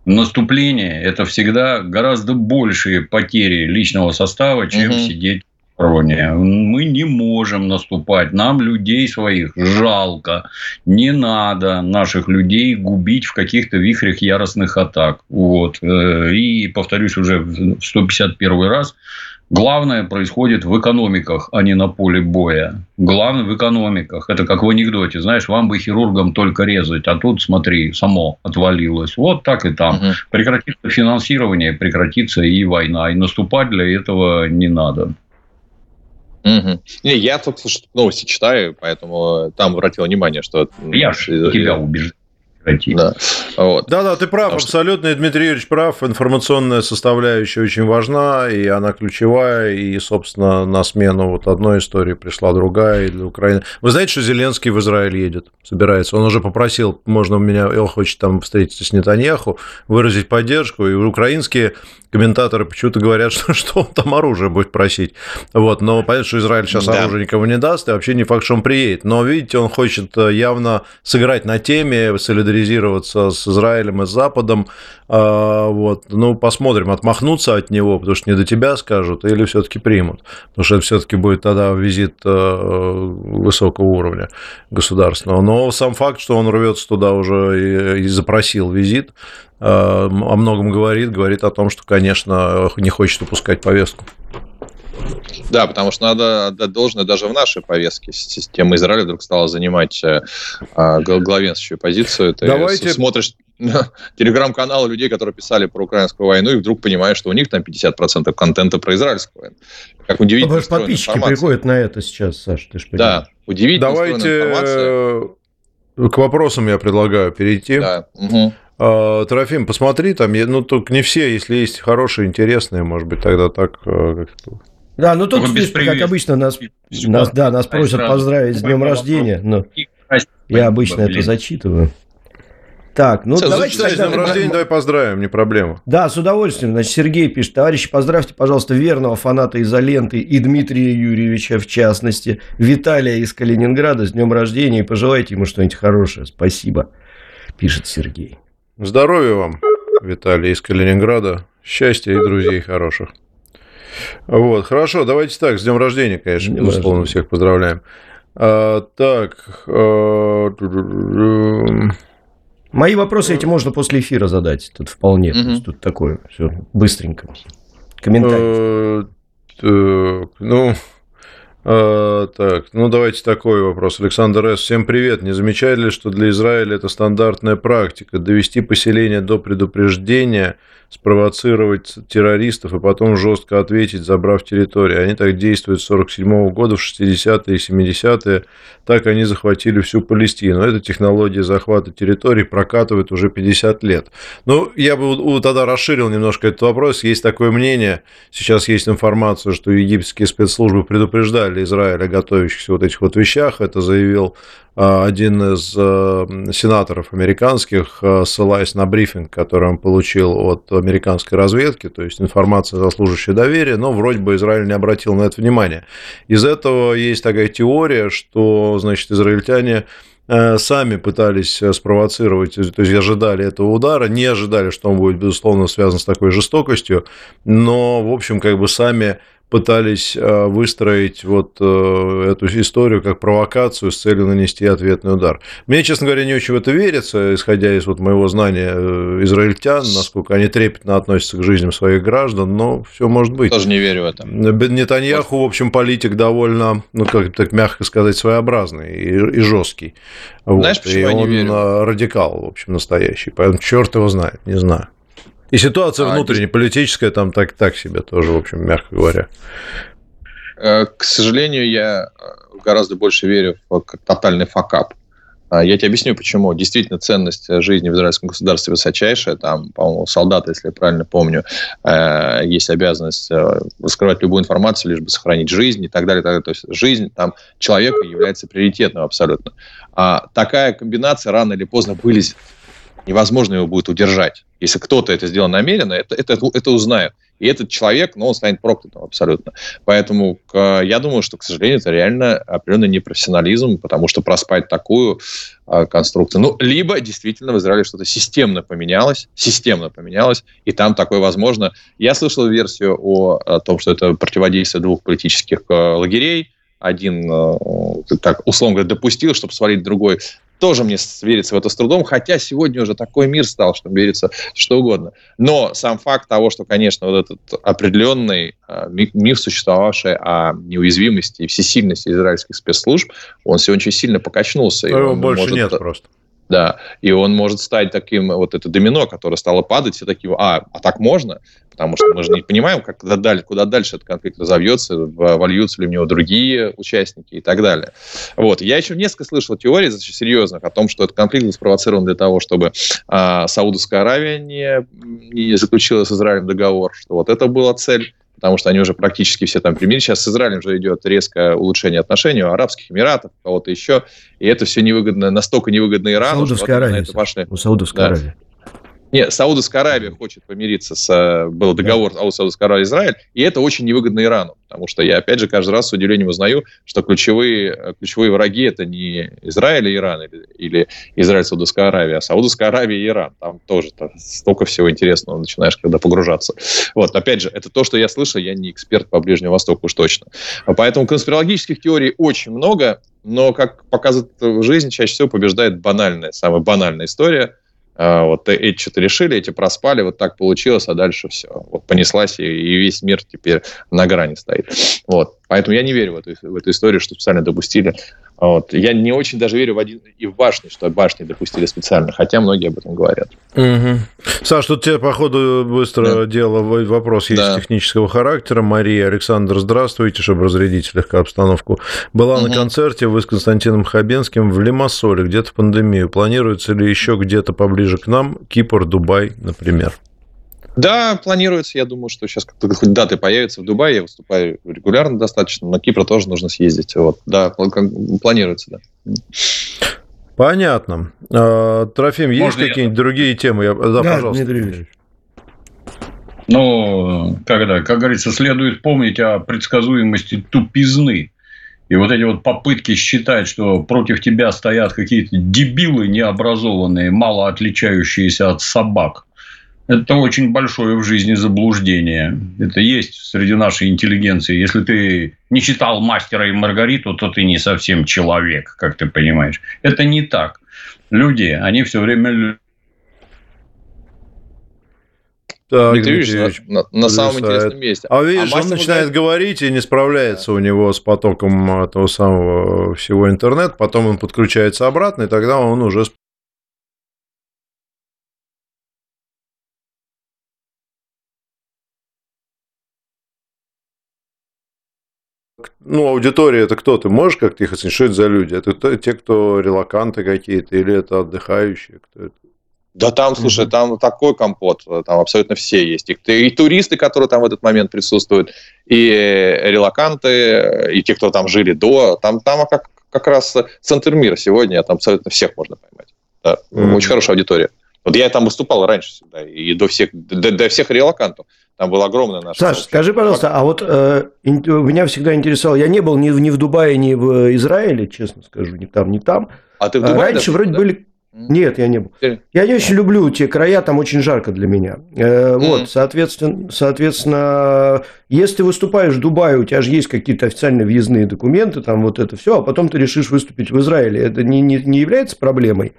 наступление это всегда гораздо большие потери личного состава, чем угу. сидеть стороне. Мы не можем наступать. Нам людей своих жалко. Не надо наших людей губить в каких-то вихрях яростных атак. Вот. Э, и повторюсь уже в 151 раз. Главное происходит в экономиках, а не на поле боя. Главное в экономиках. Это как в анекдоте. Знаешь, вам бы хирургам только резать, а тут, смотри, само отвалилось. Вот так и там. Угу. Прекратится финансирование, прекратится и война. И наступать для этого не надо. Угу. Не, я только новости читаю, поэтому там обратил внимание, что... Я же тебя убеждаю прекратить. Да. Вот. да, да, ты прав, Потому абсолютно, что... Дмитрий Юрьевич прав. Информационная составляющая очень важна, и она ключевая, и, собственно, на смену вот одной истории пришла другая, и для Украины. Вы знаете, что Зеленский в Израиль едет, собирается? Он уже попросил, можно у меня, он хочет там встретиться с Нетаньяху, выразить поддержку, и украинские комментаторы почему-то говорят, что, что он там оружие будет просить. Вот, но понятно, что Израиль сейчас да. оружие никому не даст, и вообще не факт, что он приедет. Но, видите, он хочет э, явно сыграть на теме, солидаризироваться с Израилем и Западом. А, вот, ну, посмотрим, отмахнуться от него, потому что не до тебя скажут, или все-таки примут. Потому что это все-таки будет тогда визит э, высокого уровня государственного. Но сам факт, что он рвется туда уже и запросил визит, Э, о многом говорит, говорит о том, что, конечно, не хочет упускать повестку. Да, потому что надо отдать должное даже в нашей повестке. Система Израиля вдруг стала занимать э, а, главенствующую позицию. Ты Давайте... смотришь телеграм-каналы людей, которые писали про украинскую войну, и вдруг понимаешь, что у них там 50% контента про израильскую войну. Как удивительно. Потому подписчики информация. приходят на это сейчас, Саш, ты же Да, удивительно Давайте к вопросам я предлагаю перейти. Да. Угу. Трофим, посмотри, там, ну, только не все, если есть хорошие, интересные, может быть, тогда так э, Да, ну тут, здесь, как обычно, нас, нас, да, нас просят поздравить с днем рождения, но я обычно это зачитываю. Так, ну Все, давайте тогда... С днем рождения давай поздравим, не проблема. Да, с удовольствием. Значит, Сергей пишет, товарищи, поздравьте, пожалуйста, верного фаната изоленты и Дмитрия Юрьевича, в частности, Виталия из Калининграда с днем рождения и пожелайте ему что-нибудь хорошее. Спасибо, пишет Сергей. Здоровья вам, Виталий из Калининграда. Счастья и друзей хороших. Вот, хорошо, давайте так, с днем рождения, конечно, безусловно, всех поздравляем. А, так. А... Мои вопросы эти можно после эфира задать. Тут вполне. Угу. Тут такое все быстренько. Комментарий. Так, ну, а, так, ну давайте такой вопрос. Александр С. Всем привет. Не замечали ли, что для Израиля это стандартная практика довести поселение до предупреждения спровоцировать террористов и потом жестко ответить, забрав территорию. Они так действуют с 1947 года, в 60-е и 70-е. Так они захватили всю Палестину. Эта технология захвата территорий прокатывает уже 50 лет. Ну, я бы тогда расширил немножко этот вопрос. Есть такое мнение, сейчас есть информация, что египетские спецслужбы предупреждали Израиль о готовящихся вот этих вот вещах. Это заявил а, один из э, сенаторов американских, э, ссылаясь на брифинг, который он получил от американской разведки, то есть информация, заслуживающая доверия, но вроде бы Израиль не обратил на это внимания. Из этого есть такая теория, что, значит, израильтяне э, сами пытались спровоцировать, то есть ожидали этого удара, не ожидали, что он будет, безусловно, связан с такой жестокостью, но, в общем, как бы сами пытались э, выстроить вот э, эту историю как провокацию с целью нанести ответный удар. Мне, честно говоря, не очень в это верится, исходя из вот моего знания э, израильтян, насколько они трепетно относятся к жизням своих граждан, но все может быть. Тоже не верю в это. Нетаньяху, в общем, политик довольно, ну, как так мягко сказать, своеобразный и, и жесткий. Знаешь, вот. почему и я не верю? радикал, в общем, настоящий. Поэтому черт его знает, не знаю. И ситуация а, внутренняя, политическая там так, так себе тоже, в общем, мягко говоря. Э, к сожалению, я э, гораздо больше верю в тотальный факап. А, я тебе объясню, почему. Действительно, ценность жизни в израильском государстве высочайшая. Там, по-моему, солдаты, если я правильно помню, э, есть обязанность раскрывать любую информацию, лишь бы сохранить жизнь и так далее. И так далее. То есть жизнь там человека является приоритетным абсолютно. А такая комбинация рано или поздно вылезет невозможно его будет удержать. Если кто-то это сделал намеренно, это, это, это узнает. И этот человек, ну, он станет проклятым абсолютно. Поэтому я думаю, что, к сожалению, это реально определенный непрофессионализм, потому что проспать такую а, конструкцию. Ну, либо действительно в Израиле что-то системно поменялось, системно поменялось, и там такое возможно. Я слышал версию о, о том, что это противодействие двух политических а, лагерей, один, э, так условно говоря, допустил, чтобы свалить другой тоже мне верится в это с трудом, хотя сегодня уже такой мир стал, что верится что угодно. Но сам факт того, что, конечно, вот этот определенный а, миф, существовавший о неуязвимости и всесильности израильских спецслужб, он сегодня очень сильно покачнулся. Но его больше может... нет просто. Да, и он может стать таким, вот это домино, которое стало падать, все такие, а, а так можно? Потому что мы же не понимаем, как, куда, дальше, куда дальше этот конфликт разовьется, вольются ли в него другие участники и так далее. Вот. Я еще несколько слышал теорий очень серьезных о том, что этот конфликт был спровоцирован для того, чтобы а, Саудовская Аравия не, не заключила с Израилем договор, что вот это была цель потому что они уже практически все там примирились. Сейчас с Израилем же идет резкое улучшение отношений у Арабских Эмиратов, кого-то еще, и это все невыгодно, настолько невыгодно Ирану, Саудовская Аравия. Пошли. У Саудовской да. Аравии. Нет, Саудовская Аравия хочет помириться с... Э, был договор да. Саудовской Аравии Израиль, и это очень невыгодно Ирану, потому что я, опять же, каждый раз с удивлением узнаю, что ключевые, э, ключевые враги это не Израиль и Иран, или, или Израиль, Саудовская Аравия, а Саудовская Аравия и Иран. Там тоже -то столько всего интересного начинаешь, когда погружаться. Вот, опять же, это то, что я слышал, я не эксперт по Ближнему Востоку уж точно. Поэтому конспирологических теорий очень много, но, как показывает жизнь, чаще всего побеждает банальная, самая банальная история – вот эти что-то решили, эти проспали, вот так получилось, а дальше все. Вот понеслась, и, и весь мир теперь на грани стоит. Вот. Поэтому я не верю в эту, в эту историю, что специально допустили. Вот. Я не очень даже верю в один и в башни, что башни допустили специально, хотя многие об этом говорят. Угу. Саш, тут тебе, походу, быстро да. дело вопрос есть да. технического характера. Мария, Александр, здравствуйте, чтобы разрядить слегка обстановку. Была угу. на концерте, вы с Константином Хабенским в Лимассоле, где-то пандемию. Планируется ли еще где-то поближе к нам, Кипр, Дубай, например? Да, планируется. Я думаю, что сейчас как-то хоть даты появятся в Дубае. Я выступаю регулярно достаточно. На Кипр тоже нужно съездить. Вот. Да, планируется, да. Понятно. А, Трофим, есть какие-нибудь другие темы? Я... Да, да, пожалуйста. Дмитрий Ну, когда, как говорится, следует помнить о предсказуемости тупизны. И вот эти вот попытки считать, что против тебя стоят какие-то дебилы необразованные, мало отличающиеся от собак – это очень большое в жизни заблуждение. Это есть среди нашей интеллигенции. Если ты не читал «Мастера и Маргариту», то ты не совсем человек, как ты понимаешь. Это не так. Люди, они все время так, Дмитрий Юрьевич на, на самом интересном месте. А видишь, а он начинает говорит... говорить и не справляется да. у него с потоком того самого всего интернета, потом он подключается обратно, и тогда он уже ну, аудитория это кто? Ты можешь как-то их оценить? Что это за люди? Это те, кто релаканты какие-то, или это отдыхающие? Кто это? Да там, слушай, там такой компот, там абсолютно все есть. И, и туристы, которые там в этот момент присутствуют, и релаканты, и те, кто там жили до, там, там как, как раз центр мира сегодня, там абсолютно всех можно поймать. Да, mm-hmm. Очень хорошая аудитория. Вот я там выступал раньше всегда, и до всех, до, до всех релакантов. Там была огромная наша... Саш, скажи, пожалуйста, а вот э, меня всегда интересовало, я не был ни, ни в Дубае, ни в Израиле, честно скажу, ни там, ни там. А ты в Дубае? Раньше вроде да? были... Нет, я не был. Я не очень люблю те края, там очень жарко для меня. Э. Вот, соответственно, соответственно, если ты выступаешь в Дубае, у тебя же есть какие-то официальные въездные документы, там вот это все, а потом ты решишь выступить в Израиле, это не, не, не является проблемой?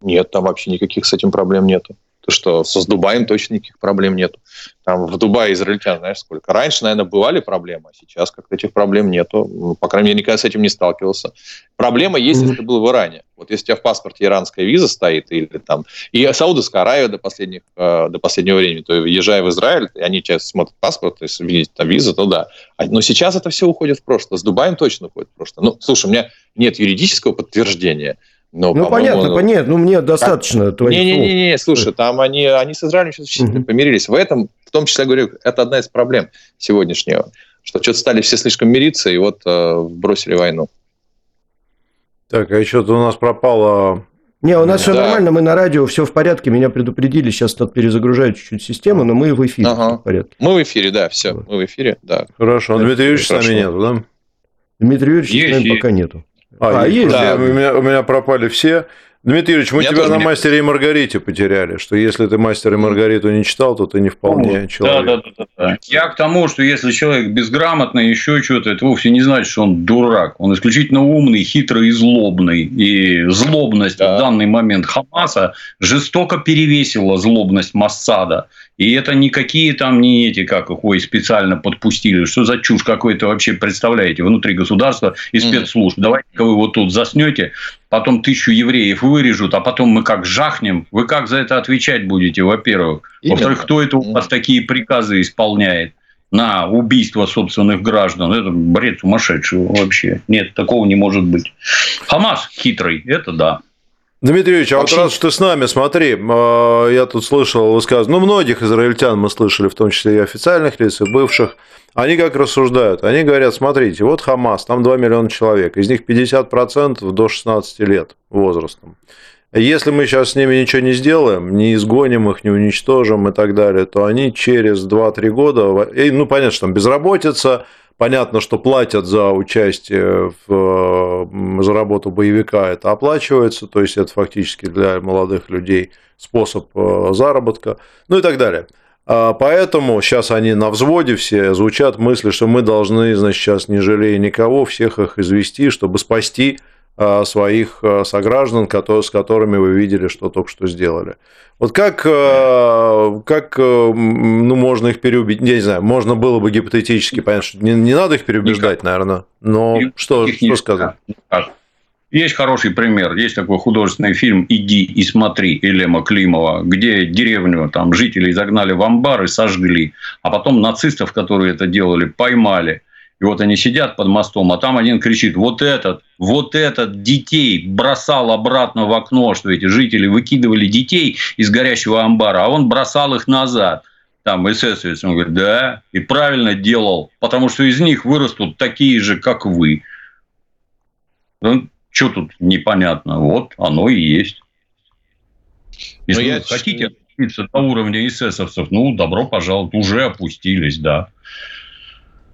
Нет, там вообще никаких с этим проблем нету. То, что с Дубаем точно никаких проблем нету. Там в Дубае израильтян, знаешь, сколько. Раньше, наверное, бывали проблемы, а сейчас как-то этих проблем нету. Ну, по крайней мере, никогда с этим не сталкивался. Проблема есть, если ты был в Иране. Вот если у тебя в паспорте иранская виза стоит, или там, и Саудовская Аравия до, последних, э, до последнего времени, то езжая в Израиль, они часто смотрят паспорт, если видите там виза, то да. А, но сейчас это все уходит в прошлое. С Дубаем точно уходит в прошлое. Ну, слушай, у меня нет юридического подтверждения, но, ну, понятно, ну, понятно. Ну, мне достаточно как... твоих Не-не-не, не, слушай, там они, они с Израилем сейчас угу. помирились. В этом, в том числе, я говорю, это одна из проблем сегодняшнего, что что-то стали все слишком мириться и вот э, бросили войну. Так, а еще-то у нас пропало не, у нас да. все нормально, мы на радио, все в порядке, меня предупредили, сейчас тут перезагружают чуть-чуть систему, но мы в эфире, ага. в порядке. Мы в эфире, да, все, мы в эфире, да. Хорошо, Дмитрий Юрьевич с нами нету, да? Дмитрий Юрьевич с нами пока нету. А, а есть, да. у, меня, у меня пропали все. Дмитрий Юрьевич, мы тебя на нет. «Мастере и Маргарите» потеряли, что если ты «Мастер и Маргариту» не читал, то ты не вполне ну, человек. Да, да, да, да. Я к тому, что если человек безграмотный, еще что-то, это вовсе не значит, что он дурак. Он исключительно умный, хитрый и злобный. И злобность да. в данный момент Хамаса жестоко перевесила злобность Массада. И это никакие там не эти, как их, ой, специально подпустили. Что за чушь какой-то вообще представляете? Внутри государства и спецслужб. Давайте-ка вы вот тут заснете, потом тысячу евреев вырежут, а потом мы как жахнем. Вы как за это отвечать будете, во-первых? Во-вторых, кто это у вас такие приказы исполняет? на убийство собственных граждан. Это бред сумасшедшего вообще. Нет, такого не может быть. Хамас хитрый, это да. Дмитрий Ильич, а Вообще... вот раз ты с нами, смотри, а, я тут слышал высказывание, ну, многих израильтян мы слышали, в том числе и официальных лиц, и бывших, они как рассуждают? Они говорят, смотрите, вот Хамас, там 2 миллиона человек, из них 50% до 16 лет возрастом. Если мы сейчас с ними ничего не сделаем, не изгоним их, не уничтожим и так далее, то они через 2-3 года, ну, понятно, что там безработица, Понятно, что платят за участие в, за работу боевика, это оплачивается, то есть это фактически для молодых людей способ э, заработка, ну и так далее. А поэтому сейчас они на взводе все звучат мысли, что мы должны, значит, сейчас не жалея никого, всех их извести, чтобы спасти своих а, сограждан, с которыми вы видели, что только что сделали. Вот как, а, как ну, можно их переубедить? Я не знаю, можно было бы гипотетически понять, что не, не надо их переубеждать, Никак. наверное, но Никак. что, что сказать? Есть хороший пример. Есть такой художественный фильм «Иди и смотри» Елема Климова, где деревню там жителей загнали в амбар и сожгли. А потом нацистов, которые это делали, поймали – и вот они сидят под мостом, а там один кричит, вот этот, вот этот детей бросал обратно в окно, что эти жители выкидывали детей из горящего амбара, а он бросал их назад. Там эсэсовец, он говорит, да, и правильно делал, потому что из них вырастут такие же, как вы. Ну, что тут непонятно? Вот оно и есть. Если я... хотите опуститься до уровня эсэсовцев, ну, добро пожаловать, уже опустились, да.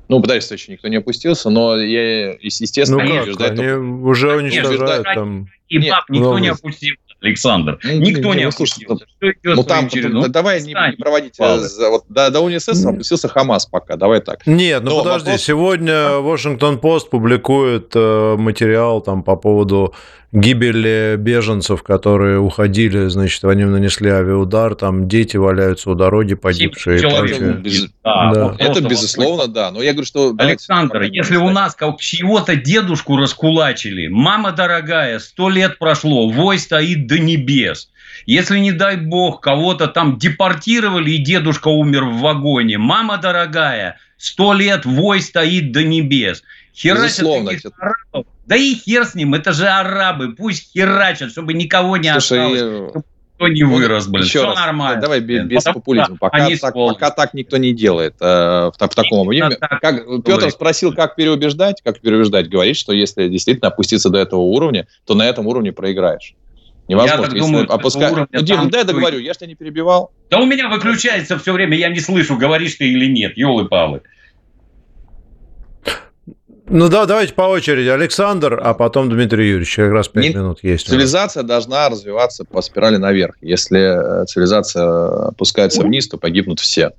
Ну, подальше еще никто не опустился, но я, естественно, ну, как? Ждать, они только... уже уничтожают там... И баб никто не опустился. Александр. Ну, Никто не, не опустился. Ну, там, через... ну, давай не, не проводить. Э, вот, до, до УНСС опустился Хамас пока. Давай так. Нет, ну Но подожди. Вопрос... Сегодня Вашингтон Пост публикует э, материал там по поводу гибели беженцев, которые уходили, значит, они нанесли авиаудар, там дети валяются у дороги, погибшие. Человек, без... да, да. Это безусловно, да. Но я говорю, что... Александр, если у нас как чего-то дедушку раскулачили, мама дорогая, сто лет прошло, вой стоит до небес. Если, не дай бог, кого-то там депортировали, и дедушка умер в вагоне, мама дорогая, сто лет вой стоит до небес. Херачат таких арабов, да и хер с ним, это же арабы, пусть херачат, чтобы никого не Слушай, осталось. Чтобы никто не вырос, блин. Еще Все раз, нормально. Давай без, без популизма. Пока так, пока так никто не делает э, в, в таком объеме. Как, Петр спросил, как переубеждать. Как переубеждать? Говорит, что если действительно опуститься до этого уровня, то на этом уровне проиграешь. Невозможно. Я так думаю, опускать. Ну, Дим, дай я договорю, я же тебя не перебивал. Да у меня выключается все время, я не слышу, говоришь ты или нет, елы-палы. Ну да, давайте по очереди. Александр, а потом Дмитрий Юрьевич. Как раз пять минут есть. Цивилизация должна развиваться по спирали наверх. Если э, цивилизация опускается вниз, то погибнут все.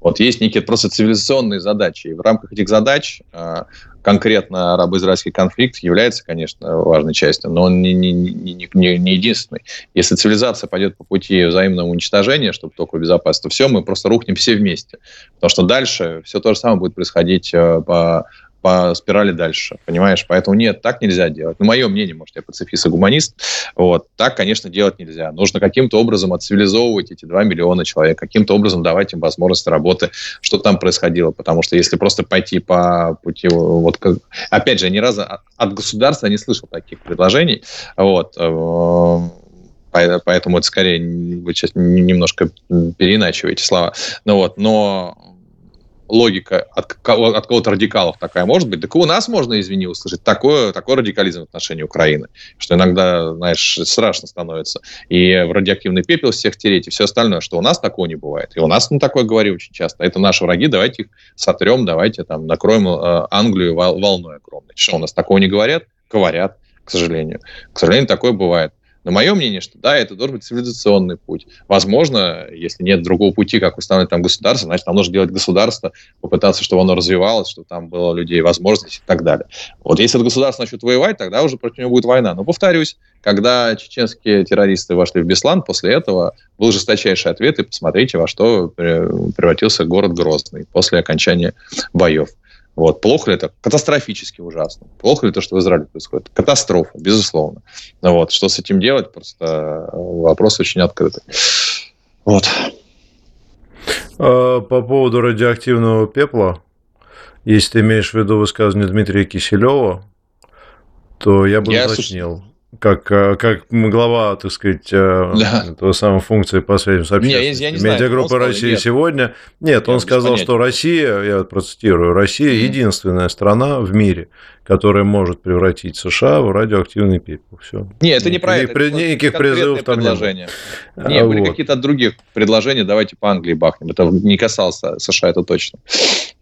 Вот есть некие просто цивилизационные задачи. И в рамках этих задач э, конкретно арабо-израильский конфликт является, конечно, важной частью, но он не, не, не, не, не единственный. Если цивилизация пойдет по пути взаимного уничтожения, чтобы только безопасность, то все, мы просто рухнем все вместе. Потому что дальше все то же самое будет происходить э, по по спирали дальше, понимаешь? Поэтому нет, так нельзя делать. Ну, мое мнение, может, я пацифист и гуманист, вот, так, конечно, делать нельзя. Нужно каким-то образом отцивилизовывать эти 2 миллиона человек, каким-то образом давать им возможность работы, что там происходило, потому что если просто пойти по пути, вот, как, опять же, ни разу от государства не слышал таких предложений, вот, э, поэтому это скорее вы сейчас немножко переиначиваете слова. Ну вот, но логика от, от кого-то радикалов такая может быть, так и у нас можно, извини, услышать такое, такой радикализм в отношении Украины, что иногда, знаешь, страшно становится. И в радиоактивный пепел всех тереть, и все остальное, что у нас такого не бывает. И у нас ну, такое говорю очень часто. Это наши враги, давайте их сотрем, давайте там накроем э, Англию волной огромной. Что, у нас такого не говорят? Говорят, к сожалению. К сожалению, такое бывает. Но мое мнение, что да, это должен быть цивилизационный путь. Возможно, если нет другого пути, как установить там государство, значит, нам нужно делать государство, попытаться, чтобы оно развивалось, чтобы там было у людей возможность и так далее. Вот если это государство начнет воевать, тогда уже против него будет война. Но, повторюсь, когда чеченские террористы вошли в Беслан, после этого был жесточайший ответ, и посмотрите, во что превратился город Грозный после окончания боев. Вот. Плохо ли это? Катастрофически ужасно. Плохо ли то, что в Израиле происходит? Катастрофа, безусловно. Вот. Что с этим делать? Просто вопрос очень открытый. Вот. А, по поводу радиоактивного пепла, если ты имеешь в виду высказывание Дмитрия Киселева, то я бы я уточнил. Слушаю как, э, как глава, так сказать, э, да. этого самого функции по связям с общественностью. Я, я знаю, Медиагруппа России нет. сегодня. Нет, он сказал, что Россия, я процитирую, Россия mm-hmm. единственная страна в мире, которая может превратить США в радиоактивный пепел. Все. Нет, это не про это. При, никаких призывов там предложения. нет. Нет, были вот. какие-то других предложения, давайте по Англии бахнем. Это не касалось США, это точно.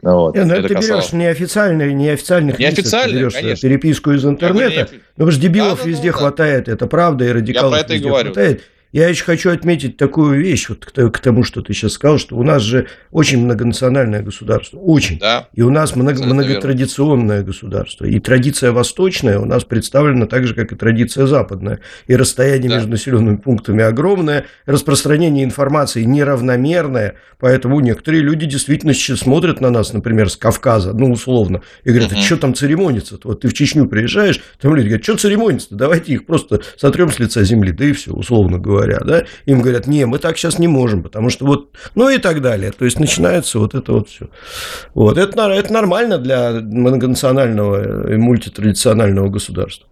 Вот. Не, ну, это, это ты берешь неофициальные, неофициальных неофициальные, лиц, берешь переписку из интернета. Не... Ну, потому что дебилов да, везде да, хватает, это правда, и радикалов Я про это везде и говорю. хватает. Я еще хочу отметить такую вещь, вот к тому, что ты сейчас сказал, что у нас же очень многонациональное государство, очень. Да. И у нас много, многотрадиционное верно. государство. И традиция восточная у нас представлена так же, как и традиция западная. И расстояние да. между населенными пунктами огромное, распространение информации неравномерное, поэтому некоторые люди действительно сейчас смотрят на нас, например, с Кавказа, ну, условно, и говорят, угу. а что там церемониться -то? Вот ты в Чечню приезжаешь, там люди говорят, что церемониться-то, давайте их просто сотрем с лица земли, да и все, условно говоря говоря, да, им говорят, не, мы так сейчас не можем, потому что вот, ну и так далее. То есть начинается вот это вот все. Вот, это, это нормально для многонационального и мультитрадиционального государства.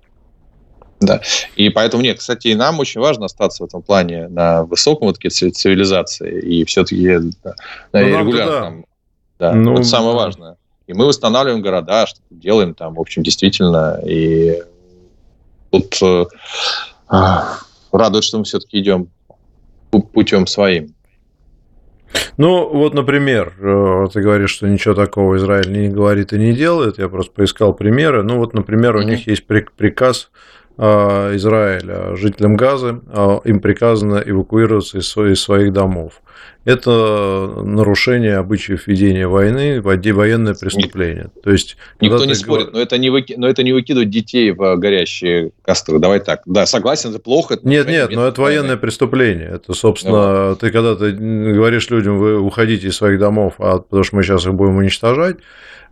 Да. И поэтому нет, кстати, и нам очень важно остаться в этом плане на высоком вот цивилизации и все-таки да, ну, регулярно. Да, ну, это самое да. важное. И мы восстанавливаем города, что делаем там, в общем, действительно. И тут э, радует, что мы все-таки идем путем своим. Ну, вот, например, э, ты говоришь, что ничего такого Израиль не говорит и не делает. Я просто поискал примеры. Ну, вот, например, у mm-hmm. них есть приказ Израиля жителям Газы, э, им приказано эвакуироваться из своих домов это нарушение обычаев ведения войны, военное преступление. То есть, Никто не спорит, говор... но, это не выки... но это не выкидывать детей в горящие костры. Давай так. Да, согласен, это плохо. Это нет, нет, но это военное войны. преступление. Это, собственно, ну, ты когда ты говоришь людям, вы уходите из своих домов, а потому что мы сейчас их будем уничтожать,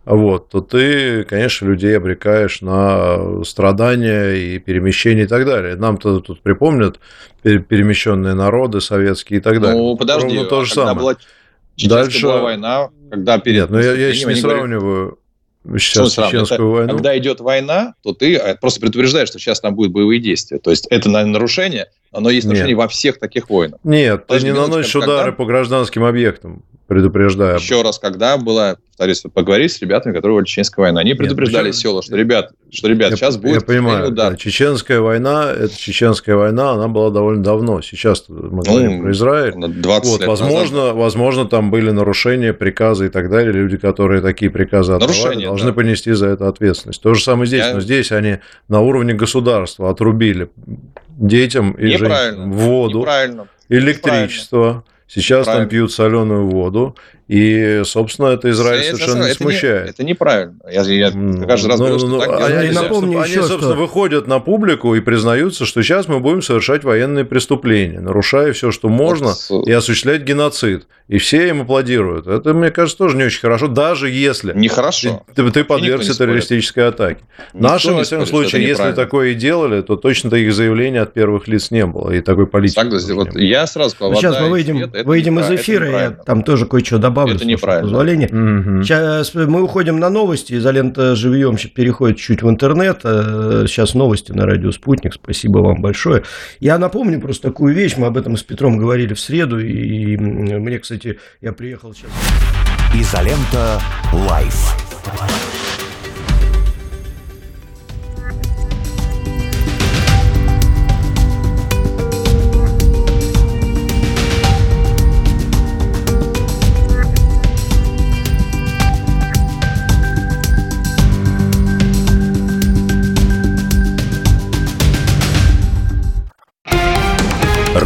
вот, то ты, конечно, людей обрекаешь на страдания и перемещения и так далее. Нам-то тут припомнят перемещенные народы советские и так далее. Ну, подожди, Ровно то же а самое. Была Дальше была война, когда перед Нет, но я, я сейчас не сравниваю сейчас чеченскую это, войну. Когда идет война, то ты э, просто предупреждаешь, что сейчас там будут боевые действия. То есть это нарушение, оно есть нарушение Нет. во всех таких войнах. Нет, Подожди, ты не наносишь удары когда... по гражданским объектам предупреждаю. Еще раз, когда была, повторюсь, поговорить с ребятами, которые воли Чеченская война, они предупреждали Нет, села, что ребят, что ребят, я, сейчас будет я понимаю, удар. Чеченская война, это чеченская война, она была довольно давно. Сейчас мы говорим ну, про Израиль. 20 вот, лет возможно, назад. возможно, там были нарушения, приказы и так далее. Люди, которые такие приказы отдавали, должны да. понести за это ответственность. То же самое здесь, я... но здесь они на уровне государства отрубили детям и женщинам воду, электричество. Сейчас Правильно. там пьют соленую воду, и, собственно, это Израиль это, совершенно это, не смущает. Не, это неправильно. Я, я каждый раз ну, говорю, что ну, так они, они, напомню они, еще, собственно, что... выходят на публику и признаются, что сейчас мы будем совершать военные преступления, нарушая все, что можно, вот... и осуществлять геноцид. И все им аплодируют. Это, мне кажется, тоже не очень хорошо, даже если Нехорошо. ты, ты подвергся террористической атаке. Никто Наши, во всяком случае, если такое и делали, то точно таких заявлений от первых лиц не было. И такой политики. Согласен. Вот я сразу сказал, ну, Сейчас мы выйдем, свет, выйдем из эфира, я там тоже кое-что добавлю добавлю. Это неправильно. Позволение. Угу. Сейчас мы уходим на новости. Изолента живьем переходит чуть в интернет. Э, сейчас новости на радио «Спутник». Спасибо вам большое. Я напомню просто такую вещь. Мы об этом с Петром говорили в среду. И мне, кстати, я приехал сейчас... Изолента «Лайф».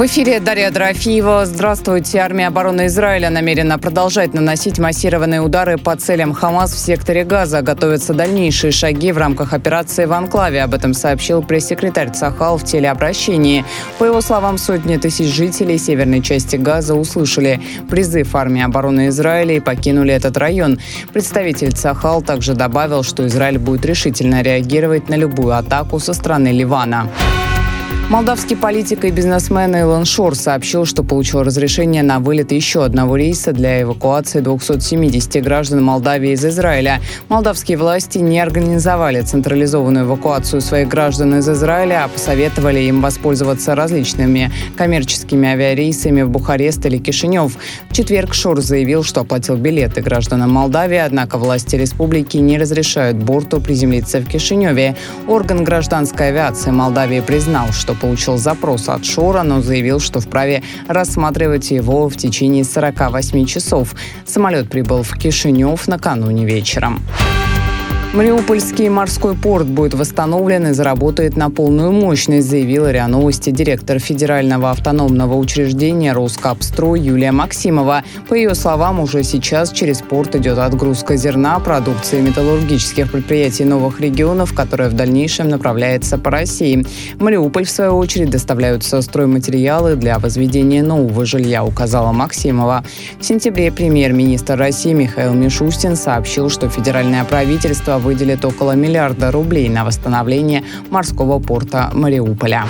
В эфире Дарья Дорофеева. Здравствуйте. Армия обороны Израиля намерена продолжать наносить массированные удары по целям Хамас в секторе Газа. Готовятся дальнейшие шаги в рамках операции в Анклаве. Об этом сообщил пресс-секретарь Цахал в телеобращении. По его словам, сотни тысяч жителей северной части Газа услышали призыв армии обороны Израиля и покинули этот район. Представитель Цахал также добавил, что Израиль будет решительно реагировать на любую атаку со стороны Ливана. Молдавский политик и бизнесмен Илон Шор сообщил, что получил разрешение на вылет еще одного рейса для эвакуации 270 граждан Молдавии из Израиля. Молдавские власти не организовали централизованную эвакуацию своих граждан из Израиля, а посоветовали им воспользоваться различными коммерческими авиарейсами в Бухарест или Кишинев. В четверг Шор заявил, что оплатил билеты гражданам Молдавии, однако власти республики не разрешают борту приземлиться в Кишиневе. Орган гражданской авиации Молдавии признал, что получил запрос от Шора, но заявил, что вправе рассматривать его в течение 48 часов. Самолет прибыл в Кишинев накануне вечером. Мариупольский морской порт будет восстановлен и заработает на полную мощность, заявила РИА Новости директор Федерального автономного учреждения «Роскапстрой» Юлия Максимова. По ее словам, уже сейчас через порт идет отгрузка зерна, продукции металлургических предприятий новых регионов, которая в дальнейшем направляется по России. В Мариуполь, в свою очередь, доставляются стройматериалы для возведения нового жилья, указала Максимова. В сентябре премьер-министр России Михаил Мишустин сообщил, что федеральное правительство выделит около миллиарда рублей на восстановление морского порта Мариуполя.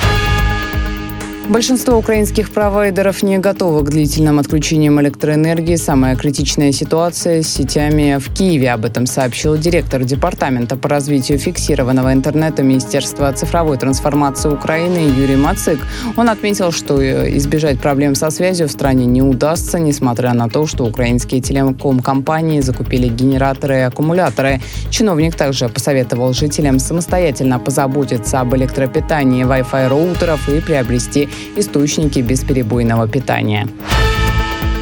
Большинство украинских провайдеров не готовы к длительным отключениям электроэнергии. Самая критичная ситуация с сетями в Киеве. Об этом сообщил директор Департамента по развитию фиксированного интернета Министерства цифровой трансформации Украины Юрий Мацик. Он отметил, что избежать проблем со связью в стране не удастся, несмотря на то, что украинские телеком-компании закупили генераторы и аккумуляторы. Чиновник также посоветовал жителям самостоятельно позаботиться об электропитании Wi-Fi роутеров и приобрести источники бесперебойного питания.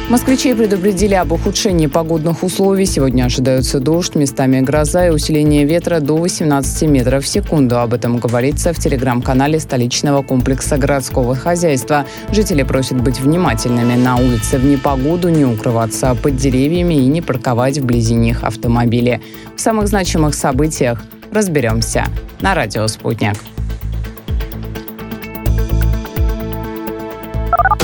Москвичей предупредили об ухудшении погодных условий. Сегодня ожидаются дождь, местами гроза и усиление ветра до 18 метров в секунду. Об этом говорится в телеграм-канале столичного комплекса городского хозяйства. Жители просят быть внимательными на улице в непогоду, не укрываться под деревьями и не парковать вблизи них автомобили. В самых значимых событиях разберемся на радио «Спутник».